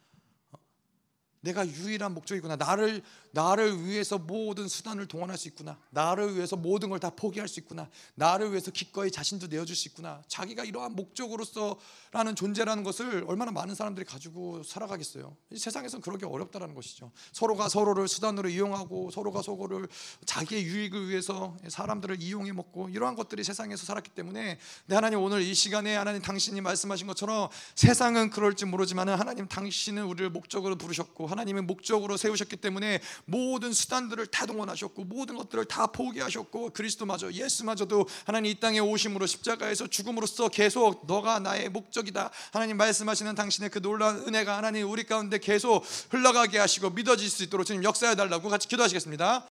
어, 내가 유일한 목적이구나. 나를 나를 위해서 모든 수단을 동원할 수 있구나. 나를 위해서 모든 걸 다 포기할 수 있구나. 나를 위해서 기꺼이 자신도 내어줄 수 있구나. 자기가 이러한 목적으로서라는 존재라는 것을 얼마나 많은 사람들이 가지고 살아가겠어요. 이 세상에서는 그러기 어렵다라는 것이죠. 서로가 서로를 수단으로 이용하고 서로가 서로를 자기의 유익을 위해서 사람들을 이용해 먹고 이러한 것들이 세상에서 살았기 때문에 근데 하나님 오늘 이 시간에 하나님 당신이 말씀하신 것처럼 세상은 그럴지 모르지만 하나님 당신은 우리를 목적으로 부르셨고 하나님의 목적으로 세우셨기 때문에 모든 수단들을 다 동원하셨고 모든 것들을 다 포기하셨고 그리스도마저 예수마저도 하나님 이 땅에 오심으로 십자가에서 죽음으로써 계속 너가 나의 목적이다. 하나님 말씀하시는 당신의 그 놀라운 은혜가 하나님 우리 가운데 계속 흘러가게 하시고 믿어질 수 있도록 주님 역사해 달라고 같이 기도하시겠습니다